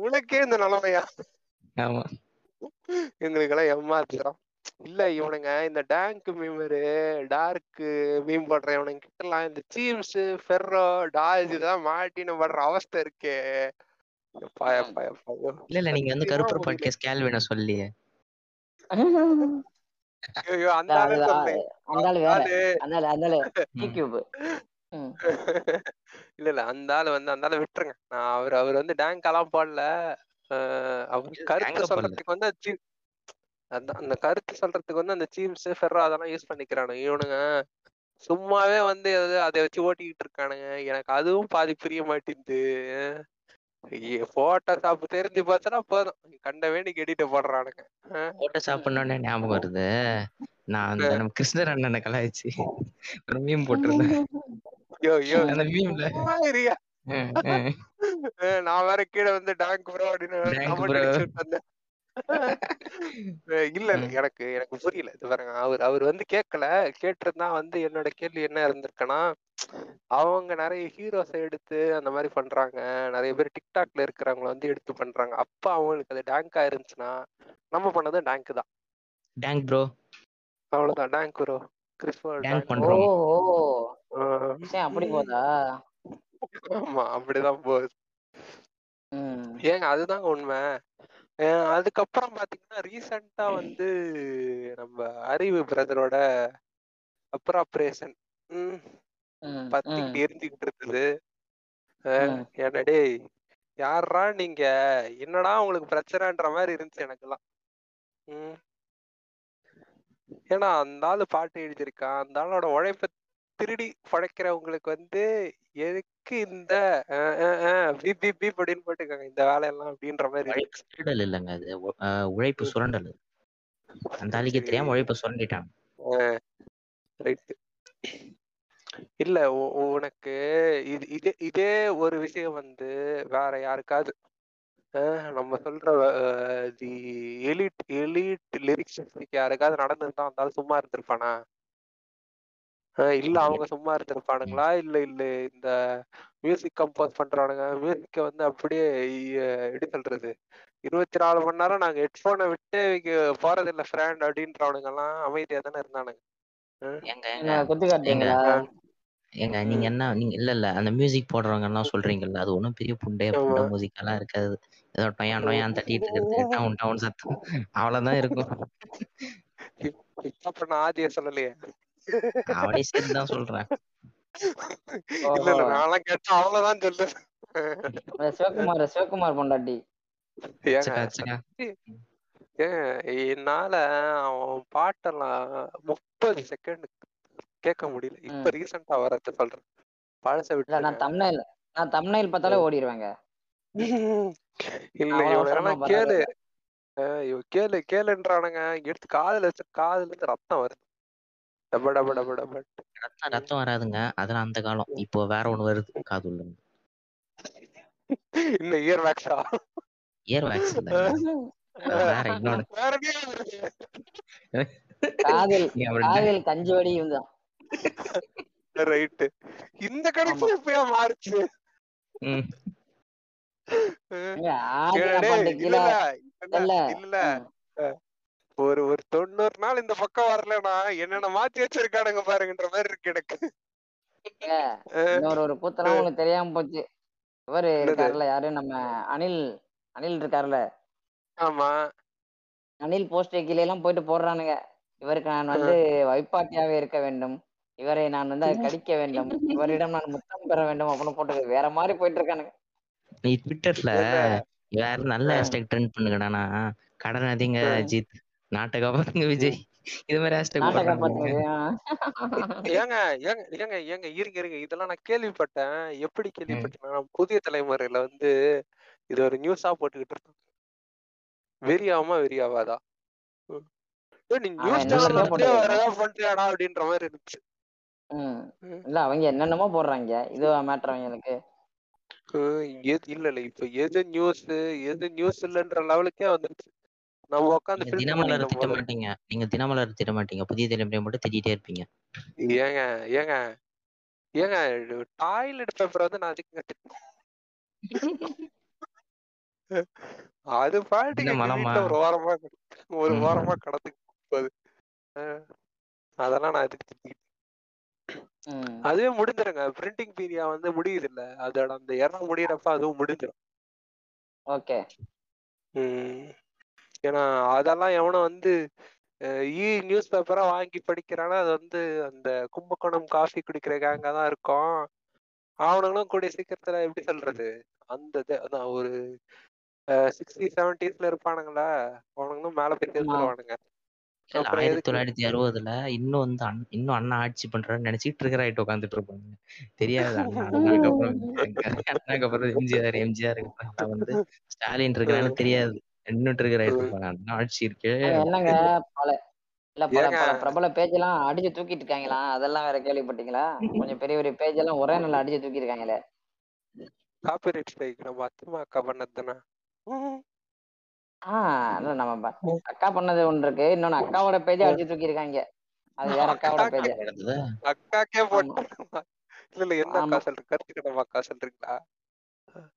உனக்கே இந்த நிலைமையா? ஆமா. எங்களுக்கெல்லாம் ஏமாத்துறான் இல்ல இவனுங்க இந்த டேங்க் மீமரு டார்க் மீம் போடுற இவனுங்க கிட்டலாம் இந்த சீம்ஸ் ஃபெர்ரோ டாஜ் இதெல்லாம் மாட்டின்னு படுற அவஸ்தை இருக்கே. இல்ல இல்ல நீங்க வந்து கருப்பர். பாட்காஸ்ட் கேள்வின சொல்லியே. ஐயோ அந்த ஆளு அந்த ஆளு. வேற அந்த ஆளு அந்த இல்ல இல்ல அந்த ஆளு வந்து அந்த ஆளு விட்டுருங்க. நான் அவர் அவர் வந்து டேங்க் எல்லாம் போடல. அவர் கருத்து. சொல்றதுக்கு வந்து அதான் அந்த கருத்து சொல்றதுக்கு வந்து அந்த சீம்ஸ் ஃபெர்ரோ அதெல்லாம் யூஸ் பண்ணிக்கிறானுங்க. இவனுங்க சும்மாவே வந்து அதை வச்சு ஓட்டிக்கிட்டு இருக்கானுங்க. எனக்கு அதுவும் பாதி புரிய மாட்டேங்குது போட்டோ ஷாப் தெரிஞ்சு போச்சுன்னா போதும். கண்ட வேண்டிக்கு எடிட்ட போடுறானுங்க. போட்டோ சாப்பிடணும்னே ஞாபகம் வருது. நான் அந்த நம்ம கிருஷ்ணர் அண்ணனை கலாய்ச்சி. ஒரு மீம் போட்டிருந்தேன். யோ யோ அந்த மீம்ல நான் வேற கீழே வந்து டேங்க் ப்ரோ அப்படின்னு இல்ல இல்ல. எனக்கு எனக்கு புரியல. இது பாருங்க அவர் அவர் வந்து கேட்கல கேட்டிருந்தா வந்து என்னோட கேள்வி என்ன இருந்திருக்குன்னா அவங்க நிறைய ஹீரோஸை எடுத்து அந்த மாதிரி பண்றாங்க. நிறைய பேர் டிக்டாக்ல இருக்கிறவங்கள வந்து எடுத்து பண்றாங்க. அப்ப அவங்களுக்கு அது டேங்கா இருந்துச்சுன்னா நம்ம பண்ணது டேங்க் தான். டேங்க் ப்ரோ அவ்வளவுதான். டேங்க் ப்ரோ கிறிஸ்போ Dank டேங்க் பண்றோம். அப்படி போதா? ஆமா அப்படிதான் போகுது. ம். ஏங்க அதுதாங்க உண்மை. அதுக்கப்புறம் பாத்தீங்கன்னா ரீசெண்டா வந்து நம்ம அறிவு பிரதரோட ம் பத்திக்கிட்டு எரிஞ்சுக்கிட்டு. ஏன்டா டேய் யாரா நீங்க? என்னடா உங்களுக்கு பிரச்சனைன்ற மாதிரி இருந்துச்சு எனக்கெல்லாம். ஏன்னா அந்த ஆளு பாட்டு எழுதியிருக்கான். அந்த ஆளோட உழைப்ப திருடி பழைக்கிறவங்களுக்கு வந்து எதுக்கு இந்த பீப் பீப் அப்படின்னு போட்டுக்காங்க. இந்த வேலையெல்லாம் அப்படின்ற மாதிரி. திருடல் இல்லைங்க அது. உழைப்பு சுரண்டல். அந்த ஆளுக்கு தெரியாம உழைப்பை சுரண்டிட்டாங்க. ரைட் இல்ல உனக்கு இது இதே இதே ஒரு விஷயம் வந்து வேற யாருக்காவது நம்ம சொல்ற தி எலிட் எலிட் லிரிக்ஸ் யாருக்காவது நடந்திருந்தா ஆள் சும்மா இருந்திருப்பானா? இல்ல அவங்க சும்மா இருந்திருப்பானுங்களா இல்ல இல்ல இந்த மியூசிக் கம்போஸ் பண்றானுங்க மியூசிக்க வந்து அப்படியே எப்படி சொல்றது? இருபத்தி நாலு மணி நேரம் நாங்க ஹெட்போனை விட்டு இங்க போறதில்ல ஃப்ரெண்ட் அப்படின்றவனுங்க எல்லாம் அமைதியா தானே இருந்தானுங்க. ஏங்க நீங்க. என்ன நீங்க இல்ல இல்ல அந்த மியூசிக் போடுறவங்க எல்லாம் சொல்றீங்கல்ல அது ஒண்ணும் பெரிய புண்டைய புண்ட. மியூசிக் எல்லாம் இருக்காது. ஏதோ டொயான் டொயான் தட்டிட்டு இருக்கிறது டவுன் டவுன் சத்தம். அவ்வளவுதான் இருக்கும். இப்- இப்ப நான் ஆதிய சொல்லலையே. அவனே சேர்த்து தான் சொல்றேன். இல்ல இல்ல நான்லாம் கேட்டா அவ்வளவுதான் சொல்லு சிவகுமார் சிவகுமார் பொண்டாட்டி. ஏன் என்னால அவன் பாட்டெல்லாம் முப்பது செகண்ட் கேட்க முடியல. இப்ப ரீசெண்டா வரத சொல்றேன். பழச விட்டு நான் தம்னைல் நான் தம்னைல் பார்த்தாலே ஓடிடுவேங்க இல்ல இவனெல்லாம் கேளு. இவன் கேளு கேளுன்றானுங்க. எடுத்து காதுல வச்சு காதுல இருந்து ரத்தம் வருது. ரத்தம் ரத்தம் வராதுங்க. அதெல்லாம் அந்த காலம். இப்போ வேற ஒண்ணு வருது. காதுள்ள இந்த இயர் வேக்ஸா இயர் வேக்ஸ் வேற இன்னொன்னு. காதில் காதில் கஞ்சி வடி இருந்தான் ரைட்டு இந்த கடைசி எப்பயா மாறுச்சு? இல்ல ஒரு ஒரு தொண்ணூறு நாள் இந்த பக்கம் வரலனா என்னென்ன மாத்தி வச்சிருக்கானுங்க பாருங்கன்ற மாதிரி இருக்கு எனக்கு. இன்னொரு ஒரு கூத்தெல்லாம் உங்களுக்கு தெரியாம போச்சு. இவரு என்னது? இருக்காருல்ல யாரு? நம்ம அனில் அனில் இருக்காருல்ல. ஆமா. அனில் போஸ்ட் கீழே எல்லாம் போயிட்டு போடுறானுங்க. இவருக்கு நான் வந்து வைப்பாட்டியாவே இருக்க வேண்டும். இவரை நான் வந்து கடிக்க வேண்டும். இவரிடம் நான் முத்தம் பெற வேண்டும் அப்படின்னு போட்டு வேற மாதிரி போயிட்டு இருக்கானுங்க நீ ட்விட்டர்ல வேற நல்ல ஹேஷ்டேக் ட்ரெண்ட் பண்ணுங்கடானா கடன் அதிங்க அஜித். நாட்டை காப்பாத்துங்க விஜய். இது மாதிரி ஹேஷ்டேக் ஏங்க ஏங்க ஏங்க ஏங்க இருங்க இருங்க. இதெல்லாம் நான் கேள்விப்பட்டேன். எப்படி கேள்விப்பட்டேன்னா புதிய தலைமுறையில வந்து இது ஒரு நியூஸா போட்டுக்கிட்டு இருக்காங்க. வெறியாமா வெறியாவாதா நீ நியூஸ் பண்றியாடா அப்படின்ற மாதிரி இருந்துச்சு. இல்ல அவங்க என்னென்னமோ போடுறாங்க. இது மேட்ரு அவங்களுக்கு. இல்ல இல்ல. இப்ப எது நியூஸ் எது நியூஸ் இல்லைன்ற லெவலுக்கே வந்துருச்சு. நம்ம உட்காந்து தினமலர் திட்ட மாட்டீங்க நீங்க தினமலர் திட்ட மாட்டீங்க புதிய தலைமுறை மட்டும் திட்டிகிட்டே இருப்பீங்க. ஏங்க ஏங்க ஏங்க டாய்லெட் பேப்பர் வந்து நான் அதுக்கு அது பாட்டுக்கு ஒரு வாரமா. ஒரு. வாரமா கடத்துக்கு போகுது. அதெல்லாம் நான் ம். அதுவே முடிஞ்சிருங்க. பிரிண்டிங் பீரியா வந்து முடியுது இல்ல அதோட அந்த இடம் முடியறப்ப அதுவும் முடிஞ்சிடும் ஓகே. ம். ஏன்னா அதெல்லாம் எவனும் வந்து இ நியூஸ் பேப்பரா வாங்கி படிக்கிறானா அது வந்து அந்த கும்பகோணம் காஃபி குடிக்கிற கேங்கா தான் இருக்கும். அவனுங்களும் கூடிய சீக்கிரத்துல எப்படி சொல்றது? அந்த அதான் ஒரு சிக்ஸ்டி செவன்டிஸ்ல இருப்பானுங்களா? அவனுங்களும் மேல போய் அப்புறம் ஆயிரத்தி தொள்ளாயிரத்தி அறுபதுல இன்னும் வந்து இன்னும் அண்ணா ஆட்சி பண்றாருன்னு நினைச்சிட்டு இருக்கிற ஆயிட்டு உட்காந்துட்டு இருப்பாங்க தெரியாது அண்ணா அப்புறம் எம்ஜிஆர் எம்ஜிஆர் வந்து ஸ்டாலின் இருக்கிறான்னு தெரியாது. நின்னுட்டு இருக்கிற ஆயிட்டு ஆட்சி இருக்கு. என்னங்க பல இல்ல பல? பல பிரபல பேஜ் எல்லாம் அடிச்சு தூக்கிட்டு இருக்காங்களா? அதெல்லாம் வேற கேள்விப்பட்டீங்களா? கொஞ்சம் பெரிய பெரிய பேஜ் எல்லாம் ஒரே நாள்ல அடிச்சு தூக்கி இருக்காங்களே. காப்பிரைட் ஸ்ட்ரைக் நம்ம அத்தமா அக்கா பண்ணது தானே? ஆஹ் நம்ம அக்கா பண்ணது ஒன்று இருக்கு. இன்னொன்னு அக்காவோட பேஜ் அடிச்சு தூக்கி இருக்காங்க. அது வேற அக்காவோட பேஜ் அக்காக்கே போட்டு இல்ல இல்ல என்ன அக்கா. சொல்றீங்க கருத்துக்கிட்ட அக்கா சொல்றீங்களா? நான்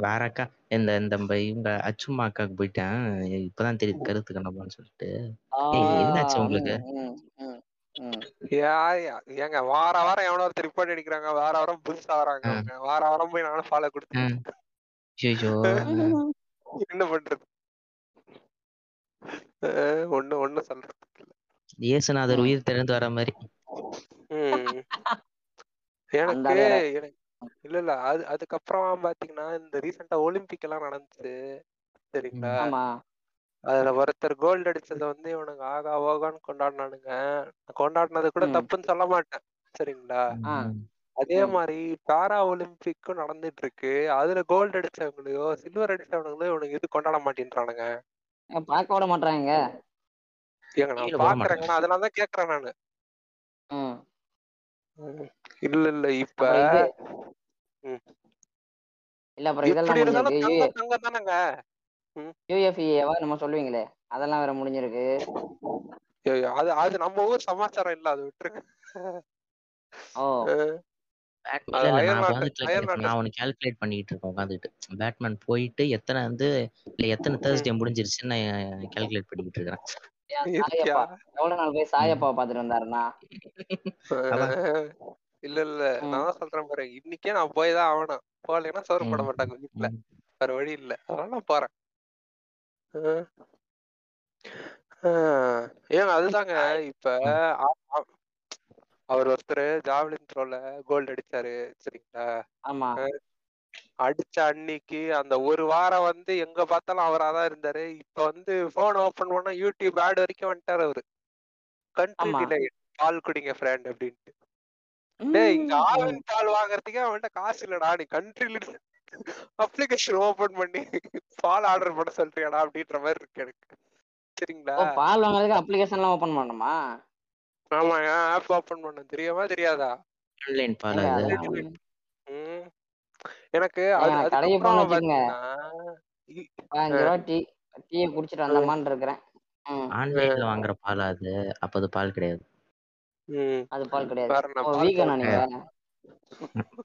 வேற அக்கா. இந்த இந்த இவங்க அச்சுமா அக்காக்கு போயிட்டேன். இப்பதான் தெரியுது கருத்து கண்ணப்பான்னு சொல்லிட்டு. ஏய், என்னாச்சு உங்களுக்கு? யா- யா- ஏங்க வார வாரம் எவனோ ஒருத்தர் ரிப்போர்ட் அடிக்கிறாங்க. வார வாரம் புதுசா வராங்க வார வாரம் போய் நானும் ஃபாலோ கொடுத்து ம். ஐயோ என்ன பண்றது? ஒண்ணு ஒண்ணு இல்ல இயேசுநாதர். உயிர் திறந்து வர மாதிரி. எனக்கு இல்ல இல்ல. அது அதுக்கப்புறம் பாத்தீங்கன்னா இந்த ரீசெண்டா ஒலிம்பிக் எல்லாம் நடந்துச்சு. சரிங்களா? ஆமா. அதுல ஒருத்தர் கோல்டு அடிச்சத வந்து இவனுங்க ஆகா ஓகான்னு கொண்டாடினானுங்க. கொண்டாடினது கூட. தப்புன்னு சொல்ல மாட்டேன். சரிங்களா. அதே. மாதிரி பாரா ஒலிம்பிக்கும் நடந்துட்டு இருக்கு. அதுல கோல்டு அடிச்சவங்களையோ சில்வர் அடிச்சவனுங்களோ இவனுங்க இது கொண்டாட மாட்டேன்றானுங்க. பார்க்க விட மாட்டாங்க ஏங்க நான் பாக்குறேங்க நான் அதனால தான் கேக்குறேன் நானு. இல்ல இல்ல இப்ப. இல்ல அப்புறம் இதெல்லாம் யூஎஃப்இஏவா நம்ம சொல்லுவீங்களே? அதெல்லாம் வேற முடிஞ்சிருக்கு. அது அது நம்ம ஊர் சமாச்சாரம் இல்ல அது விட்டுருங்க. நான் நான் கால்குலேட் பண்ணிட்டு இருக்கேன் உட்காந்துட்டு. பேட்மேன் போயிட்டு எத்தனை வந்து இல்ல எத்தனை தேர்ஸ்டே முடிஞ்சிருச்சுன்னு கால்குலேட் பண்ணிக்கிட்டு இருக்கிறேன் ஏன் இருக்கியா சாயப்பா எவ்வளவு நாள் போய் சாயப்பாவை பார்த்துட்டு வந்தாருன்னா இல்ல இல்ல. நான் சொல்றேன் பாரு. இன்னைக்கே நான் போய் தான் ஆகணும். போகலைன்னா சோறு போட. மாட்டாங்க வீட்டுல. வேற வழி இல்ல. அதனால நான் போறேன். ஏங்க அதுதாங்க. இப்ப அவர் ஒருத்தர் ஜாவ்லின் த்ரோல கோல்டு அடிச்சாரு. சரிங்களா? ஆமா. அடிச்ச அன்னைக்கு அந்த ஒரு வாரம் வந்து எங்க பார்த்தாலும் அவராதான் இருந்தாரு. இப்ப வந்து போன் ஓபன் பண்ணா யூடியூப் ஆட் வரைக்கும் வந்துட்டாரு அவரு. கண்ட்ரி ஆமா. டிலே பால் குடிங்க ஃப்ரெண்ட் அப்படின்ட்டு. டேய் இங்க ஆவின் பால் வாங்குறதுக்கே அவன்கிட்ட காசு இல்லடா நீ கண்ட்ரில அப்ளிகேஷன் ஓபன் பண்ணி பால் ஆர்டர் பண்ண சொல்றியாடா அப்படின்ற மாதிரி இருக்கு எனக்கு. சரிங்களா? பால் வாங்குறதுக்கு அப்ளிகேஷன்லாம் ஓபன் பண்ணணுமா? ஆமாங்க ஆப் ஓபன் பண்ண தெரியாமா தெரியாதா? ஆன்லைன் பால் ஏங்க, அது அதெல்லாம் ம். எனக்கு கடைக்கு போன வச்சுக்கோங்க. பதினஞ்சு ரூபா டீ டீயை குடிச்சிட்டு வந்தமான்னு இருக்கிறேன். ஆன்லைன்ல வாங்குற பால் அது? அப்ப அது பால் கிடையாது. ம். அது பால் கிடையாது. வீகனா நீங்க?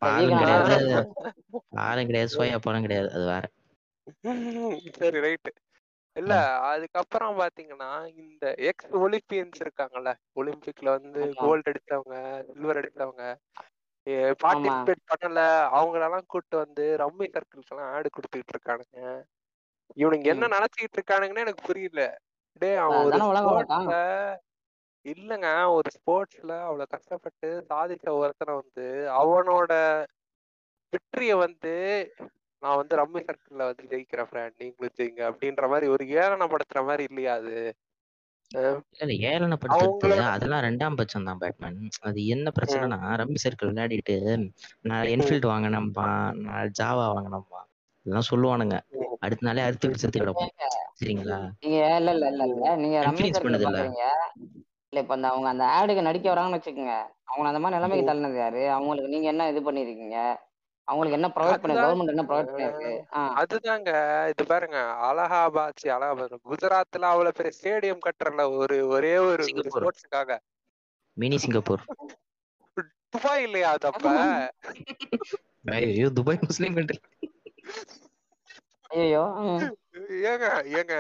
பாலும்? கிடையாது. பாலும் கிடையாது. சோயா பாலும் கிடையாது. அது வேற. சரி ரைட் இல்ல அதுக்கப்புறம் பாத்தீங்கன்னா இந்த எக்ஸ் ஒலிம்பியன்ஸ் இருக்காங்கல்ல ஒலிம்பிக்ல வந்து. கோல்டு அடிச்சவங்க சில்வர் அடிச்சவங்க பார்ட்டிசிபேட் பண்ணல. அவங்களெல்லாம் கூட்டு வந்து ரம்மி சர்க்கிள்ஸ் எல்லாம் ஆடு கொடுத்துட்டு இருக்கானுங்க. இவனுங்க என்ன நினைச்சுக்கிட்டு இருக்கானுங்கன்னு எனக்கு புரியல. டேய் அவன் ஒரு இல்லங்க ஒரு ஸ்போர்ட்ஸ்ல அவ்வளவு கஷ்டப்பட்டு சாதிச்ச ஒருத்தனை வந்து அவனோட வெற்றிய வந்து நான் வந்து ரம்மி சர்க்கிள்ல வந்து ஜெயிக்கிறேன் ஃப்ரெண்ட் நீங்களும் ஜெயிங்க அப்படின்ற மாதிரி ஒரு ஏளனப்படுத்துற மாதிரி இல்லையா அது? இல்ல ஏளனப்படுத்துறது அவங்களோட- அதெல்லாம் ரெண்டாம் பட்சம் தான் பேட்மேன். அது என்ன பிரச்சனைனா ரம்மி சர்க்கிள் விளையாடிட்டு நான் என்ஃபீல்டு வாங்கினேன்பா நான் ஜாவா வாங்கினேன்பா இதெல்லாம் சொல்லுவானுங்க. அடுத்த நாளே அறுத்து செத்து கிடப்போம். சரிங்களா? நீங்க இல்ல இல்ல இல்ல இல்ல. நீங்க ரம்மி பண்ணுது இல்ல? இல்ல இப்ப அந்த அவங்க அந்த ஆடுக்கு நடிக்க வராங்கன்னு வச்சுக்கோங்க. அவங்க அந்த மாதிரி நிலைமைக்கு தள்ளினது யாரு? அவங்களுக்கு நீங்க என்ன இது பண்ணிருக்கீங்க அவங்களுக்கு என்ன ப்ரொவைட் பண்ணி. கவர்மெண்ட் என்ன ப்ரொவைட் பண்ணிருக்கு? அதுதாங்க. இது பாருங்க. அலகாபாத் அலகாபாத். குஜராத்ல அவ்வளவு பெரிய ஸ்டேடியம் கட்டுறல ஒரு ஒரே ஒரு. ஸ்போர்ட்ஸுக்காக மினி சிங்கப்பூர். துபாய் இல்லையா அது அப்ப ஐயோ துபாய் முஸ்லீம் கண்ட்ரி ஐயோ ஏங்க ஏங்க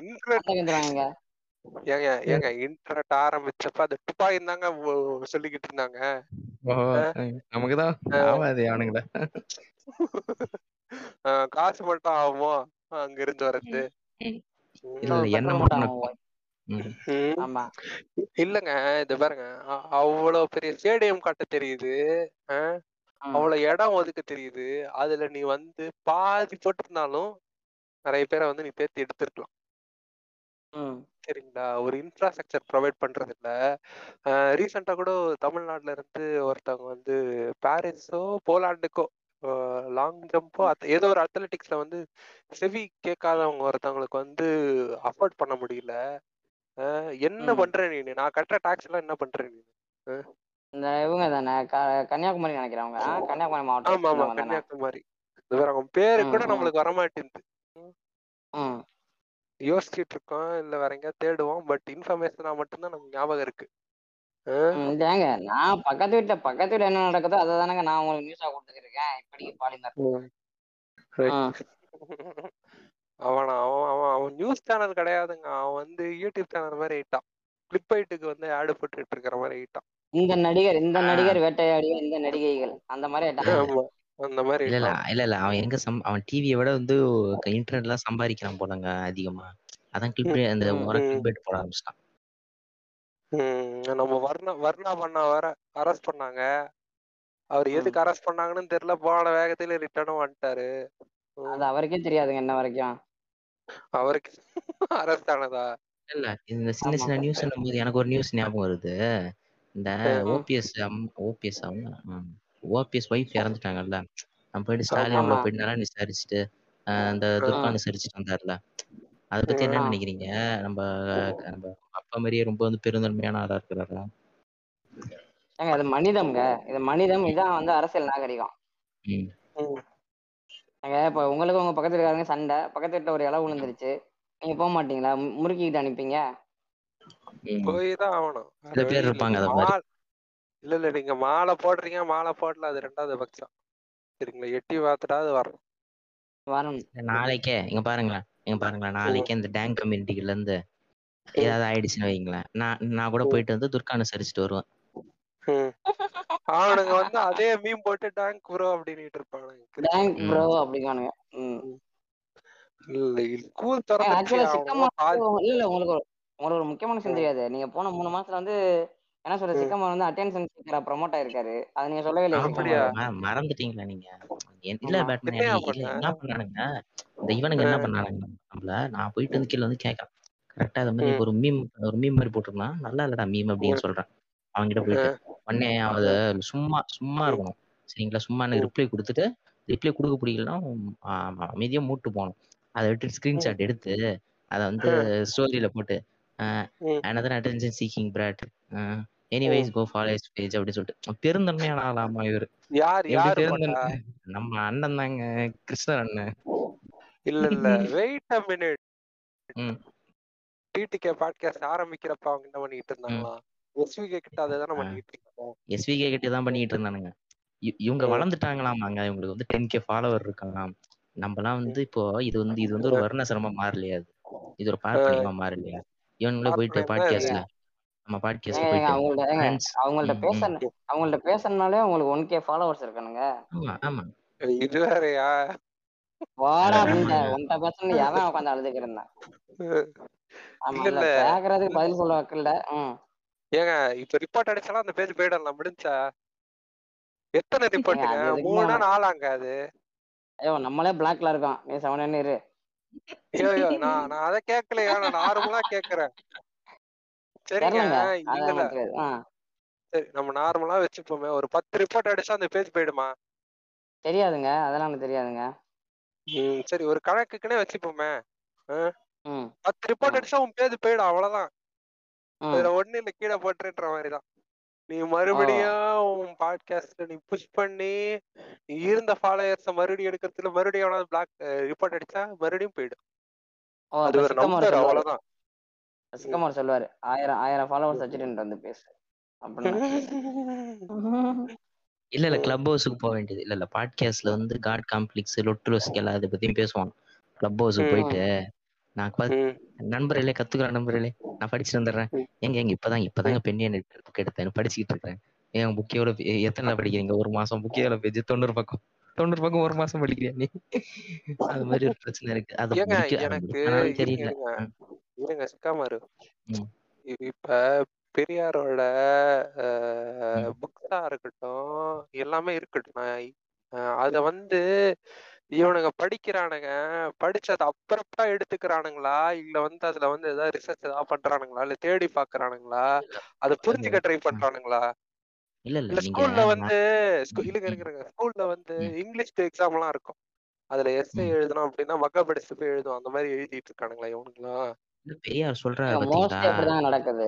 இன்டர்நெட் ஏங்க ஏங்க இன்டர்நெட் ஆரம்பிச்சப்ப அது துபாய் தாங்க ஒ- சொல்லிக்கிட்டு இருந்தாங்க. நமக்குதான் அவனுங்கள அஹ் காசு மட்டும் ஆகுமோ? அங்க இருந்து வர்றது இல்லங்க இது பாருங்க. அவ்வளவு பெரிய ஸ்டேடியம் கட்ட தெரியுது. அவ்வளவு இடம் ஒதுக்க தெரியுது. அதுல நீ வந்து பாதி போட்டிருந்தாலும் நிறைய பேரை வந்து நீ தேர்த்தி எடுத்திருக்கலாம். ம். சரிங்களா? ஒரு இன்ஃப்ராஸ்ட்ரக்சர் ப்ரொவைட் பண்றது இல்ல ரீசெண்டா கூட தமிழ்நாட்டுல இருந்து ஒருத்தவங்க வந்து பாரிஸோ போலாண்டுக்கோ லாங் ஜம்போ ஏதோ ஒரு அத்லெட்டிக்ஸ்ல வந்து செவி கேட்காதவங்க ஒருத்தவங்களுக்கு வந்து அஃபோர்ட் பண்ண முடியல. அஹ் என்ன ம். பண்ற நீ நான் கட்டுற டாக்ஸ் எல்லாம் என்ன பண்ற நீ இந்த இவங்க தானே? க- கன்னியாகுமரி நினைக்கிறவங்க ஆ? கன்னியாகுமரி மாவட்டம் ஆமா ஆமா. தானே? கன்னியாகுமரி. வேற அவங்க பேரு கூட ம். நம்மளுக்கு வரமாட்டேங்குது ம். யோசிச்சுட்டு இருக்கோம் இல்ல வேற எங்கேயாவது தேடுவோம். பட் இன்ஃபர்மேஷனா மட்டும்தான் நமக்கு ஞாபகம் இருக்கு. இல்லைங்க நான் பக்கத்து வீட்டுல பக்கத்து வீட்டுல என்ன நடக்குதோ அதை தானங்க நான் உங்களுக்கு நியூஸா கொடுத்துருக்கேன் இப்படிக்கு பாலிமர். அவன் அவன் அவன் அவன் நியூஸ் சேனல் கிடையாதுங்க. அவன் வந்து யூடியூப் சேனல் மாதிரி ஆயிட்டான் கிளிப் ஐட்டுக்கு வந்து ஆடு போட்டுட்டு இருக்கிற மாதிரி ஆயிட்டான் இந்த நடிகர் இந்த நடிகர் வேட்டையாடிய இந்த நடிகைகள். அந்த மாதிரி அந்த மாதிரி இல்ல இல்ல. இல்ல இல்ல. அவன் எங்க சம் அவன் டிவியை விட வந்து இன்டர்நெட்ல சம்பாதிக்கிறான் போலங்க அதிகமா. அதான் கிளிப் அந்த முறை ம். கிளிப் பேட் ஆரம்பிச்சிட்டான். நம்ம வர்ணா வர்ணா பண்ணா வர அரெஸ்ட் பண்ணாங்க. அவர். எதுக்கு அரெஸ்ட் பண்ணாங்கன்னு தெரியல. போன வேகத்துல ரிட்டர்னும் வந்துட்டாரு. அது அவருக்கே தெரியாதுங்க இன்ன வரைக்கும். அவருக்கு அரெஸ்ட் ஆனதா? இல்ல இந்த சின்ன சின்ன நியூஸ் போது எனக்கு ஒரு நியூஸ் ஞாபகம் வருது. இந்த. ஓபிஎஸ் ஓபிஎஸ் அவங்க ஓபிஎஸ் ஒய்ஃப் இறந்துட்டாங்கல்ல. நம்ம போயிட்டு ஸ்டாலின் போயிட்டு நல்லா விசாரிச்சுட்டு அந்த துர்கா. விசாரிச்சுட்டு வந்தார்ல அதை பத்தி என்ன. நினைக்கிறீங்க? நம்ம நம்ம அப்பா மாதிரியே ரொம்ப வந்து பெருந்தன்மையான ஆளா இருக்கிறாரா? ஏங்க இது மனிதம்ங்க. இது மனிதம் இதான் வந்து அரசியல் நாகரிகம். ம். ம். ஏங்க இப்ப உங்களுக்கு உங்க பக்கத்துல இருக்காங்க சண்டை பக்கத்து வீட்டுல ஒரு இலை விழுந்துருச்சு நீங்க போக மாட்டீங்களா? முறுக்கிக்கிட்டு அனுப்பிங்க. போய் தான் ஆகணும். இல்ல இல்ல நீங்க மாலை போடுறீங்க மாலை போடல அது ரெண்டாவது பட்சம். சரிங்களா? எட்டி பார்த்துட்டாவது வரணும். வரணும். நாளைக்கே. இங்க பாருங்களேன். இங்க பாருங்களேன். நாளைக்கே இந்த டேங் கம்யூனிட்டில இருந்து ஏதாவது ஆயிடுச்சுன்னு வைங்களேன். நான் நான் கூட போயிட்டு வந்து துர்கா அனுசரிச்சுட்டு வருவேன். ம். அவனுங்க வந்து அதே மீன் போட்டு டேங்க் ப்ரோ அப்படின்னுட்டு இருப்பானுங்க. டேங்க். ப்ரோ அப்படிங்கானுங்க. ம். இல்ல ஸ்கூல் அவனுங்க இல்ல இல்ல உங்களுக்கு உங்களுக்கு ஒரு முக்கியமான விஷயம் தெரியாது. நீங்க போன மூணு மாசத்துல வந்து என்ன சொல்ற ம். சிக்கம்மா வந்து அட்டென்ஷன் சீக்கரா ப்ரமோட் ஆயிருக்காரு. அதை நீங்க சொல்லவே ம- மறந்துட்டீங்களா நீங்க? என்- இல்ல. பேட்மேன் இல்ல? என்ன பண்ணானுங்க? இந்த இவனுங்க என்ன பண்ணானுங்க? நம்மள நான் போயிட்டு வந்து கீழே வந்து கேட்கறேன். கரெக்டா அது மாதிரி ஒரு மீம் ஒரு மீம் மாதிரி போட்டிருந்தான் நல்லா இல்லடா மீம் அப்படின்னு சொல்றேன். அவன்கிட்ட போயிட்டு உடனே அவத சும்மா சும்மா இருக்கணும். சரிங்களா? சும்மா எனக்கு ரிப்ளை கொடுத்துட்டு ரிப்ளை கொடுக்க பிடிக்கலன்னா ஆமா, அமைதியா மூட்டு போகணும். அதை விட்டு ஸ்கிரீன்ஷாட் எடுத்து அதை வந்து ஸ்டோரியில போட்டு another attention seeking brat. Anyways go follow his page அப்படின்னு சொல்லிட்டு. பெருந்தன்மையான ஆளாமா இவரு. யார் யாரு நம்ம அண்ணன் தாங்க கிருஷ்ணர் அண்ணன். இல்ல இல்ல. Wait a minute. TTK podcast ஆரம்பிக்கிறப்ப அவங்க என்ன பண்ணிட்டு இருந்தாங்களா? எஸ்விகே கிட்ட அதை தானே. பண்ணிட்டு இருக்காங்க. எஸ்விகே கிட்ட தான் பண்ணிட்டு இருந்தானுங்க. இவங்க. வளர்ந்துட்டாங்களாமாங்க. இவங்களுக்கு வந்து டென் கே ஃபாலோவர் இருக்காங்களாம் நம்மலாம் வந்து இப்போ இது வந்து இது வந்து ஒரு வர்ணசிரமமா மாறலையா அது. இது ஒரு பார்ப்பனியமா மாறலையா இவனுங்களே போயிட்டு பாட்காஸ்ட்ல. நம்ம பாட்காஸ்ட்ல போயிட்டு அவங்கள்ட்ட பேச. அவங்கள்ட்ட பேசணும்னாலே உங்களுக்கு ஒன் கே ஃபாலோவர்ஸ் இருக்கானுங்க. ஆமா ஆமா. இது வேறயா? வாடா ஆமா. அப்படின்ட்ட உன்கிட்ட பேசணும்னு எவன் உட்காந்து அழுதுக்கு இருந்தான். கேக்குறதுக்கு பதில் சொல்ல வைக்கல ம். ஏங்க இப்ப ரிப்போர்ட் அடிச்சாலும் அந்த பேஜ் போயிடலாம். முடிஞ்சா? எத்தனை எதுக்கு மூணா மேல? நாலாங்க அது. ஐயோ நம்மளே பிளாக்ல இருக்கோம். நீ செவன் இரு. ஐயோ நான் நான் அதை கேட்கலையா? நான் நார்மலா கேக்குறேன் சரிங்க சரி நம்ம நார்மலா வச்சுப்போமே. ஒரு பத்து ரிப்போர்ட் அடிச்சா அந்த பேஜ் போயிடுமா? தெரியாதுங்க. அதெல்லாம் தெரியாதுங்க. ம் சரி ஒரு கணக்குக்குன்னே வச்சுப்போமே. பத்து ரிப்போர்ட். அடிச்சா உன் பேஜ் போயிடும். அவ்வளவுதான். ம். அதுல ஒண்ணு இல்ல கீழே போட்டுன்ற மாதிரிதான் நீ மறுபடியும் உன் பாட்காஸ்ட்ல நீ புஷ் பண்ணி நீ இருந்த ஃபாலோயர்ஸ மறுபடியும் எடுக்கிறதுல மறுபடியும் எவனாவது பிளாக் ரிப்போர்ட் அடிச்சா மறுபடியும் போயிடும். அது ஒரு நம்பர் சொல்லுவாரு. அவ்வளவுதான். சிக்கமார் சொல்லுவாரு. ஆயிரம் ஆயிரம் ஃபாலோவர்ஸ் வச்சுட்டு வந்து பேசு. இல்ல இல்ல. கிளப் ஹவுஸுக்கு போக வேண்டியது. இல்ல இல்ல பாட்காஸ்ட்ல வந்து காட் காம்ப்ளெக்ஸ் லொட்டுலோஸ்க்கு எல்லாம் அதை பத்தியும் பேசுவாங்க கிளப் ஹவுஸுக்கு. போயிட்டு நான். நண்பர்களே கத்துக்கிறேன் நண்பர்களே நான் படிச்சுட்டு வந்துடுறேன். எங்க எங்க இப்பதான் இப்பதாங்க பெண்ணியன் புக் எடுத்தேன். படிச்சுக்கிட்டு இருக்கேன் ஏன் புக் எவ்வளவு எத்தனை படிக்கிறீங்க? ஒரு மாசம் புக் எவ்வளவு பேஜ் தொண்ணூறு பக்கம். தொண்ணூறு பக்கம் ஒரு மாசம் படிக்கிறியா நீ? அது மாதிரி ஒரு பிரச்சனை இருக்கு. அது எனக்கு தெரியல. இருங்க. சிக்காமாரு இப்ப பெரியாரோட. புக்ஸா இருக்கட்டும் எல்லாமே இருக்கட்டும். அத வந்து இவனுங்க படிக்கிறானுங்க படிச்சது அப்புறப்பா எடுத்துக்கிறானுங்களா? இல்ல வந்து அதுல வந்து ஏதாவது ரிசர்ச் ஏதாவது பண்றானுங்களா? இல்ல தேடி பாக்குறானுங்களா? அதை புரிஞ்சுக்க ட்ரை பண்றானுங்களா? இல்ல இல்ல. ஸ்கூல்ல வந்து இல்லைங்க. இருக்கிறங்க ஸ்கூல்ல வந்து. இங்கிலீஷ் எக்ஸாம் எல்லாம் இருக்கும். அதுல எஸ்ஏ. எழுதணும் அப்படின்னா மக்க படிச்சு போய் எழுதும் அந்த மாதிரி எழுதிட்டு இருக்கானுங்களா இவனுங்களாம் இல்ல பெரியார் சொல்றாரு அப்படிதாங்க நடக்குது.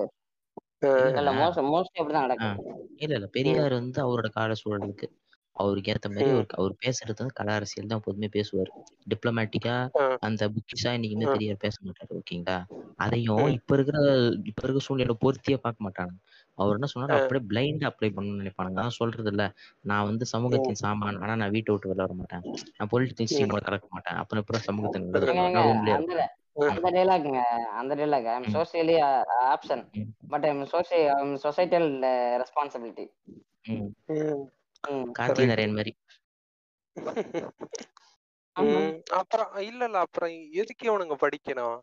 இல்ல மோஸ்ட் மோஸ்ட்லி அப்படிதான் நடக்குது. இல்ல இல்ல. பெரியார் வந்து அவரோட கால சூழலுக்கு. அவருக்கு ஏத்த மாதிரி ம். அவர் பேசுறது வந்து கல அரசியல் தான் எப்போதுமே பேசுவார் டிப்ளமேட்டிக்கா. அந்த புக்கிஷா இன்னைக்குமே. பெரியார் பேச மாட்டாரு ஓகேங்களா அதையும். இப்ப இருக்கிற இப்ப இருக்கிற சூழ்நிலை பொருத்தியே பார்க்க மாட்டாங்க அவர் என்ன சொன்னாரு. அப்படியே பிளைண்ட் அப்ளை பண்ணணும்னு நினைப்பானுங்க அதான் சொல்றது இல்ல நான் வந்து சமூகத்தின் சாமான் ஆனா நான் வீட்டை விட்டு வெளில வர மாட்டேன் நான் பொலிட்டிக்ஸ் கலக்க மாட்டேன் அப்புறம் அப்புறம் சமூகத்தின் நான் அந்த டைலாக்ங்க அந்த டைலாக் ஐ எம் ம். Socially option. But I I am societal responsibility ம். ம். கார்த்தி. நரேன் மாதிரி. அப்புறம் இல்ல இல்ல அப்புறம் எதுக்கு இவனுங்க படிக்கணும்?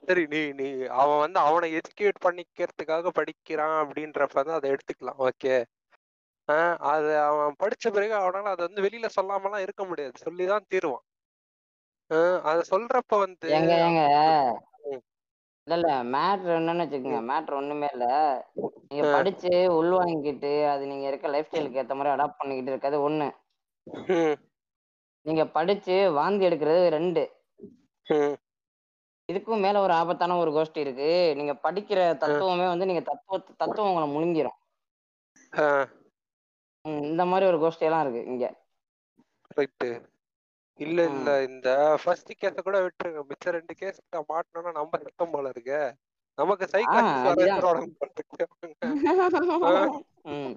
சரி நீ நீ அவன் வந்து அவனை எஜுகேட் பண்ணிக்கிறதுக்காக படிக்கிறான் அப்படின்றப்ப தான் அதை எடுத்துக்கலாம் ஓகே ஆஹ் அது அவன் படிச்ச பிறகு அவனால அதை வந்து வெளியில சொல்லாமலாம் இருக்க முடியாது சொல்லிதான் தீருவான் ஆஹ் அத சொல்றப்ப வந்து. இல்ல இல்ல மேட்ரு என்னன்னு வச்சுக்கோங்க. மேட்ரு ஒண்ணுமே இல்ல. நீங்க. படிச்சு உள்வாங்கிக்கிட்டு அது நீங்க இருக்க லைஃப் ஸ்டைலுக்கு ஏத்த மாதிரி அடாப்ட் பண்ணிக்கிட்டு இருக்கிறது ஒண்ணு. நீங்க படிச்சு வாந்தி எடுக்கிறது ரெண்டு. இதுக்கும் மேல ஒரு ஆபத்தான ஒரு கோஷ்டி இருக்கு. நீங்க படிக்கிற தத்துவமே வந்து நீங்க தத்துவ தத்துவம் உங்களை முழுங்கிரும். இந்த மாதிரி ஒரு கோஷ்டி எல்லாம் இருக்கு இங்க. இல்ல இல்ல. இந்த ஃபர்ஸ்ட் கேஸ கூட விட்டுருங்க. மிச்ச ரெண்டு கேஸ் மாட்டணும்னா நம்ம சத்தம் போல இருக்கு. நமக்கு சைக்காலஜிஸ்ட் ம்,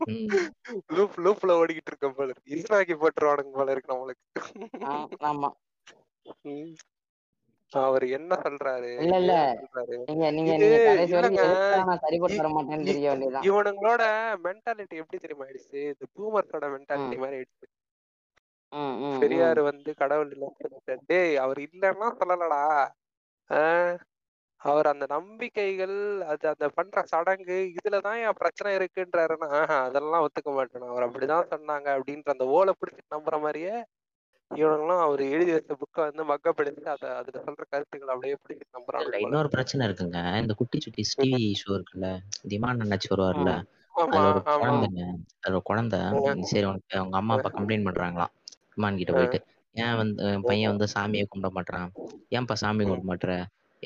லூப் லூப்ல ஓடிக்கிட்டு இருக்க போல இருக்கு. இஸ்ராக்கி போட்டுருவானுங்க போல இருக்கு நம்மளுக்கு. ஆமா. அவர் என்ன சொல்றாரு? இல்ல, இல்ல. நீங்க நீங்க இவனுங்களோட மென்டாலிட்டி எப்படி தெரியுமா ஆயிடுச்சு? இந்த பூமர்ஸோட மென்டாலிட்டி மாதிரி ஆயிடுச்சு. பெரியார் வந்து கடவுள் இல்ல டேய் அவர் இல்லைன்னா சொல்லலடா. அவர் அந்த நம்பிக்கைகள் அது அந்த பண்ற சடங்கு இதுலதான் என் பிரச்சனை இருக்குன்றாருன்னா அதெல்லாம் ஒத்துக்க மாட்டேன். அவர் அப்படிதான் சொன்னாங்க. அப்படின்ற அந்த ஓலை பிடிச்சி நம்புற மாதிரியே இவனுங்களும் அவர் எழுதி வச்ச புக்கை வந்து மக்கப்படுத்தி அதை அதுல சொல்ற கருத்துக்கள் அப்படியே பிடிச்சி இல்ல நம்புறாங்க இன்னொரு பிரச்சனை இருக்குங்க. இந்த குட்டி சுட்டி டிவி ஷோ இருக்குல்ல திமான் அண்ணாச்சி வருவார்ல குழந்தைங்க குழந்தை சரி உனக்கு அவங்க அம்மா அப்பா கம்ப்ளைண்ட் பண்றாங்களாம். திமான் கிட்ட போயிட்டு ஏன் வந்து பையன் வந்து சாமியை கும்பிட மாட்டான் ஏன்பா சாமி கும்பிட மாட்ற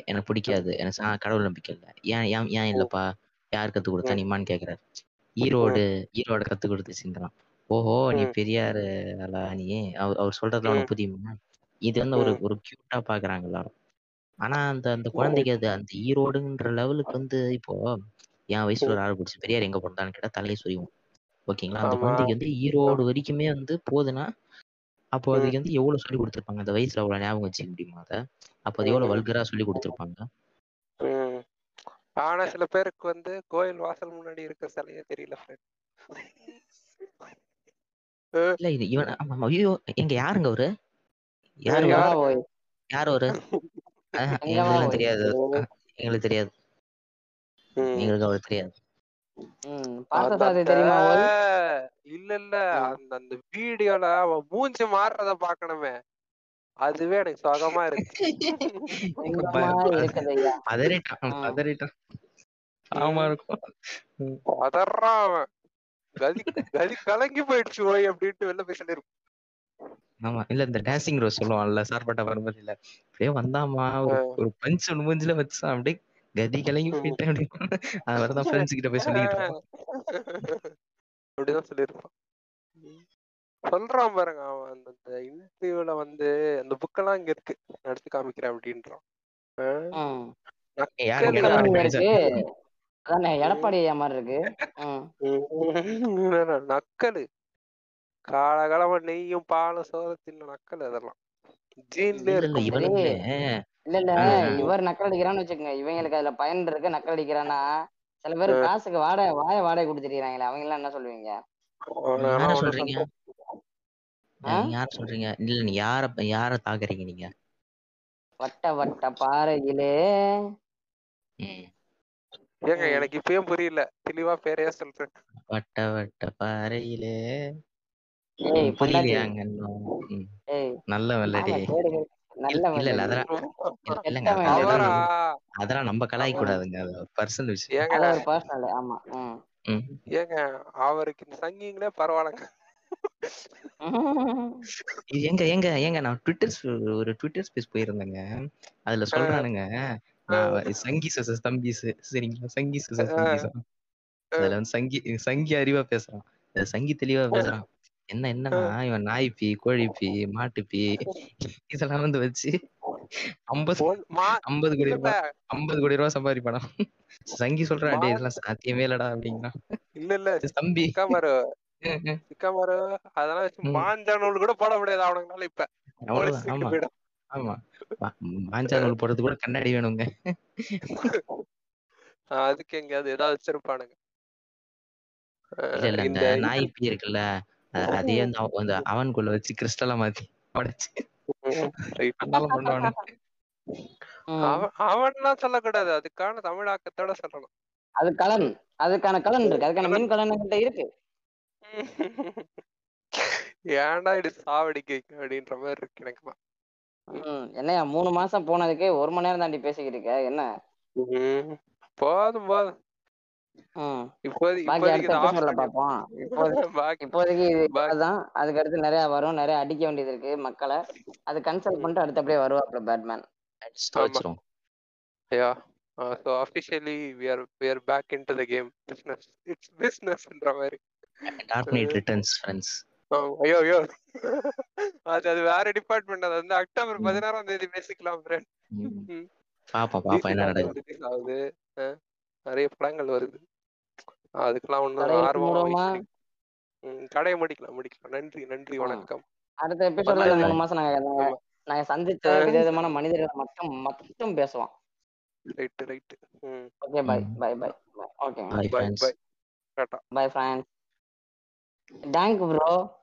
எனக்கு பிடிக்காது. எனக்கு சா- கடவுள் நம்பிக்கை இல்லை. ஏன் ஏன் ஏன் இல்லப்பா? யார் கத்து கொடுத்தா நீமான்னு கேக்குறாரு. ஈரோடு ஈரோடு கத்து கொடுத்துச்சுன்றான் ஓஹோ நீ. பெரியாரு நீ. அவர் அவர் சொல்றதுல உனக்கு புரியுமா? இது வந்து ஒரு ஒரு கியூட்டா பாக்குறாங்க எல்லாரும். ஆனா அந்த அந்த குழந்தைக்கு அது அந்த ஈரோடுன்ற லெவலுக்கு வந்து இப்போ என் வயசுல ஒரு ஆள் பிடிச்சி பெரியார் எங்க பிறந்தான்னு கேட்டா தலையை சொரியும் ஓகேங்களா? அந்த. குழந்தைக்கு வந்து ஈரோடு வரைக்குமே வந்து போகுதுன்னா அப்போ. அதுக்கு வந்து எவ்வளவு சொல்லி கொடுத்துருப்பாங்க அந்த வயசுல அவ்வளவு ஞாபகம் வச்சுக்க முடியுமா அதை அப்போ அது எவ்வளவு. வல்கரா சொல்லி கொடுத்துருப்பாங்க. ஆனா சில பேருக்கு வந்து கோயில் வாசல் முன்னாடி இருக்க சிலையே தெரியல. இல்ல இது இவன் ஆமா. ஐயோ எங்க யாருங்க அவரு யாரு யாரு? அவரு போய் தெரியாது எங்களுக்கு தெரியாது. எங்களுக்கு அவர் தெரியாது இல்ல இல்ல. அந்த அந்த வீடியோல அவன் மூஞ்சி மாறுறத பாக்கணுமே. அதுவே எனக்கு சுகமா இருக்கு. ஆமா இருக்கும். ம். அதர்றான் அவன். கதி கதி கலங்கி போயிடுச்சு ஓய் அப்படின்ட்டு வெளில போய் சொல்லிருப்பான் ஆமா இல்ல இந்த டான்சிங் ரோஸ் சொல்லுவான்ல சார்பட்டா வரும்போது இல்ல அப்படியே வந்தாமா ஒரு பஞ்ச் ஒண்ணு மூஞ்சில வச்சான் அப்படியே கதி கலங்கி போயிட்டேன் அப்படின்னு அது மாதிரிதான் ஃப்ரெண்ட்ஸ் கிட்ட போய் இருப்பான் அப்படிதான் சொல்லிருப்பான் சொல்றான் பாருங்க அவன் அந்த இன்டர்வியூல வந்து அந்த புக்கெல்லாம் இங்க இருக்கு. எடுத்து காமிக்கிறேன் அப்படின்றான். எடப்பாடி? இருக்கு மாதிரி இருக்கு. நக்கலு. காலகாலமா நெய்யும் பாலும் சோதத்தின் நக்கல் அதெல்லாம். ஜீன்லயே இல்ல. இல்ல இல்ல. இவர் நக்கல் அடிக்கிறான்னு வச்சுக்கோங்க. இவங்களுக்கு அதுல பயன் இருக்கு நக்கல் அடிக்கிறான்னா சில பேர் காசுக்கு வாடகை வாய வாடகை கொடுத்துருக்காங்களே அவங்க எல்லாம் என்ன சொல்லுவீங்க? சொல்றீங்க? யார சொல்றீங்க? இல்ல நீ யார யார தாக்குறீங்க நீங்க? வட்ட வட்ட பாறையிலே. ம். ஏங்க. எனக்கு இப்பயும் புரியல. தெளிவா பேரையா சொல்றேன். வட்ட வட்ட பாறையிலே. புரியலையாங்க நல்ல ஆமா இல்ல இல்ல. அதெல்லாம் அதெல்லாம் நம்ம கலாய்க்க கூடாதுங்க பர்சனல் விஷயம். ஏங்க அவருக்கு இந்த சங்கிங்களே பரவாயில்லங்க இது எங்க எங்க எங்க நான் ட்விட்டர் ஒரு ட்விட்டர் ஸ்பேஸ் போயிருந்தேங்க. அதுல சொல்றானுங்க. சங்கி சச தம்பிஸ் சரிங்களா? சங்கி சச தம்பிஸ் அதுல வந்து சங்கி சங்கி அறிவா பேசுறான். சங்கி தெளிவா பேசுறான். என்ன என்னன்னா இவன் நாய் பீ கோழி பீ மாட்டு பீ இதெல்லாம் வந்து வச்சு ஐம்பது ஐம்பது கோடி ரூபாய் ஐம்பது கோடி ரூபாய் சம்பாதிப்பானா சங்கி சொல்றான் டேய் இதெல்லாம் சாத்தியமே இல்லடா அப்படிங்கிறான் இல்ல இல்ல தம்பி. சிக்காமரு. சிக்காமரு அதெல்லாம் வச்சு. மாஞ்சா நூல் கூட போட முடியாது அவனுங்கனால இப்ப. ஆமா. ஆமா. மாஞ்சா நூல் போடுறது கூட கண்ணாடி வேணுங்க. அதுக்கு எங்கேயாவது ஏதாவது வச்சிருப்பானுங்க. இல்ல இல்ல. இந்த நாய் பீ இருக்குல்ல அதே அவ- அந்த அவனுக்குள்ள வச்சு கிறிஸ்டலா மாத்தி உடைச்சு right. அதெல்லாம் பண்ணுவானு. ம். அவன் அவன்லாம் சொல்லக்கூடாது. அதுக்கான தமிழாக்கத்தோட சொல்லணும். அது கலன். அதுக்கான கலன் இருக்கு. அதுக்கான மின் கலன் கிட்ட இருக்கு. ஏன்டா இது சாவடிக்க அப்படின்ற மாதிரி இருக்கு எனக்குலாம் ம். என்னையா மூணு மாசம் போனதுக்கே ஒரு மணி நேரம் தாண்டி பேசிக்கிட்டு இருக்க. என்ன. போதும் போதும். இப்போதைக்கு அடுத்த இதை ஆஃப் எபிசோட்ல பண்ணி பார்ப்போம் இப்போதைக்கு பாக்கி இப்போதைக்கு இது பாக்கி அதான். அதுக்கு அடுத்து நிறைய வரும். நிறைய அடிக்க வேண்டியது இருக்கு மக்களை. அது கன்சல்ட். பண்ணிட்டு அடுத்தபடியே வருவாப்ல Batman yeah we are we are back in to the game business it's பிஸ்னஸ்ன்ற மாதிரி. டார்க் நைட் ரிட்டர்ன்ஸ் ஃப்ரெண்ட்ஸ் ஆமா. ஐயோ ஐயோ. அது அது வேற டிபார்ட்மெண்ட் அது வந்து அக்டோபர் பதினாறாம் தேதி பேசிக்கலாம் ஃப்ரெண்ட் பாப்போம் என்ன நடக்குது. நிறைய படங்கள் வருது. அதுக்கெல்லாம் ஒன்றும் ஆர்வம் கடையை முடிக்கலாம் முடிக்கலாம். நன்றி நன்றி. வணக்கம். அடுத்த எபிசோட்ல மூணு மாசம் நாங்க நாங்க- சந்திச்ச விதவிதமான மனிதர்களை மட்டும் மட்டும் பேசுவோம் ரைட்டு ம். Okay bye. Bye bye okay. Bye bye tata. Bye friends dank bro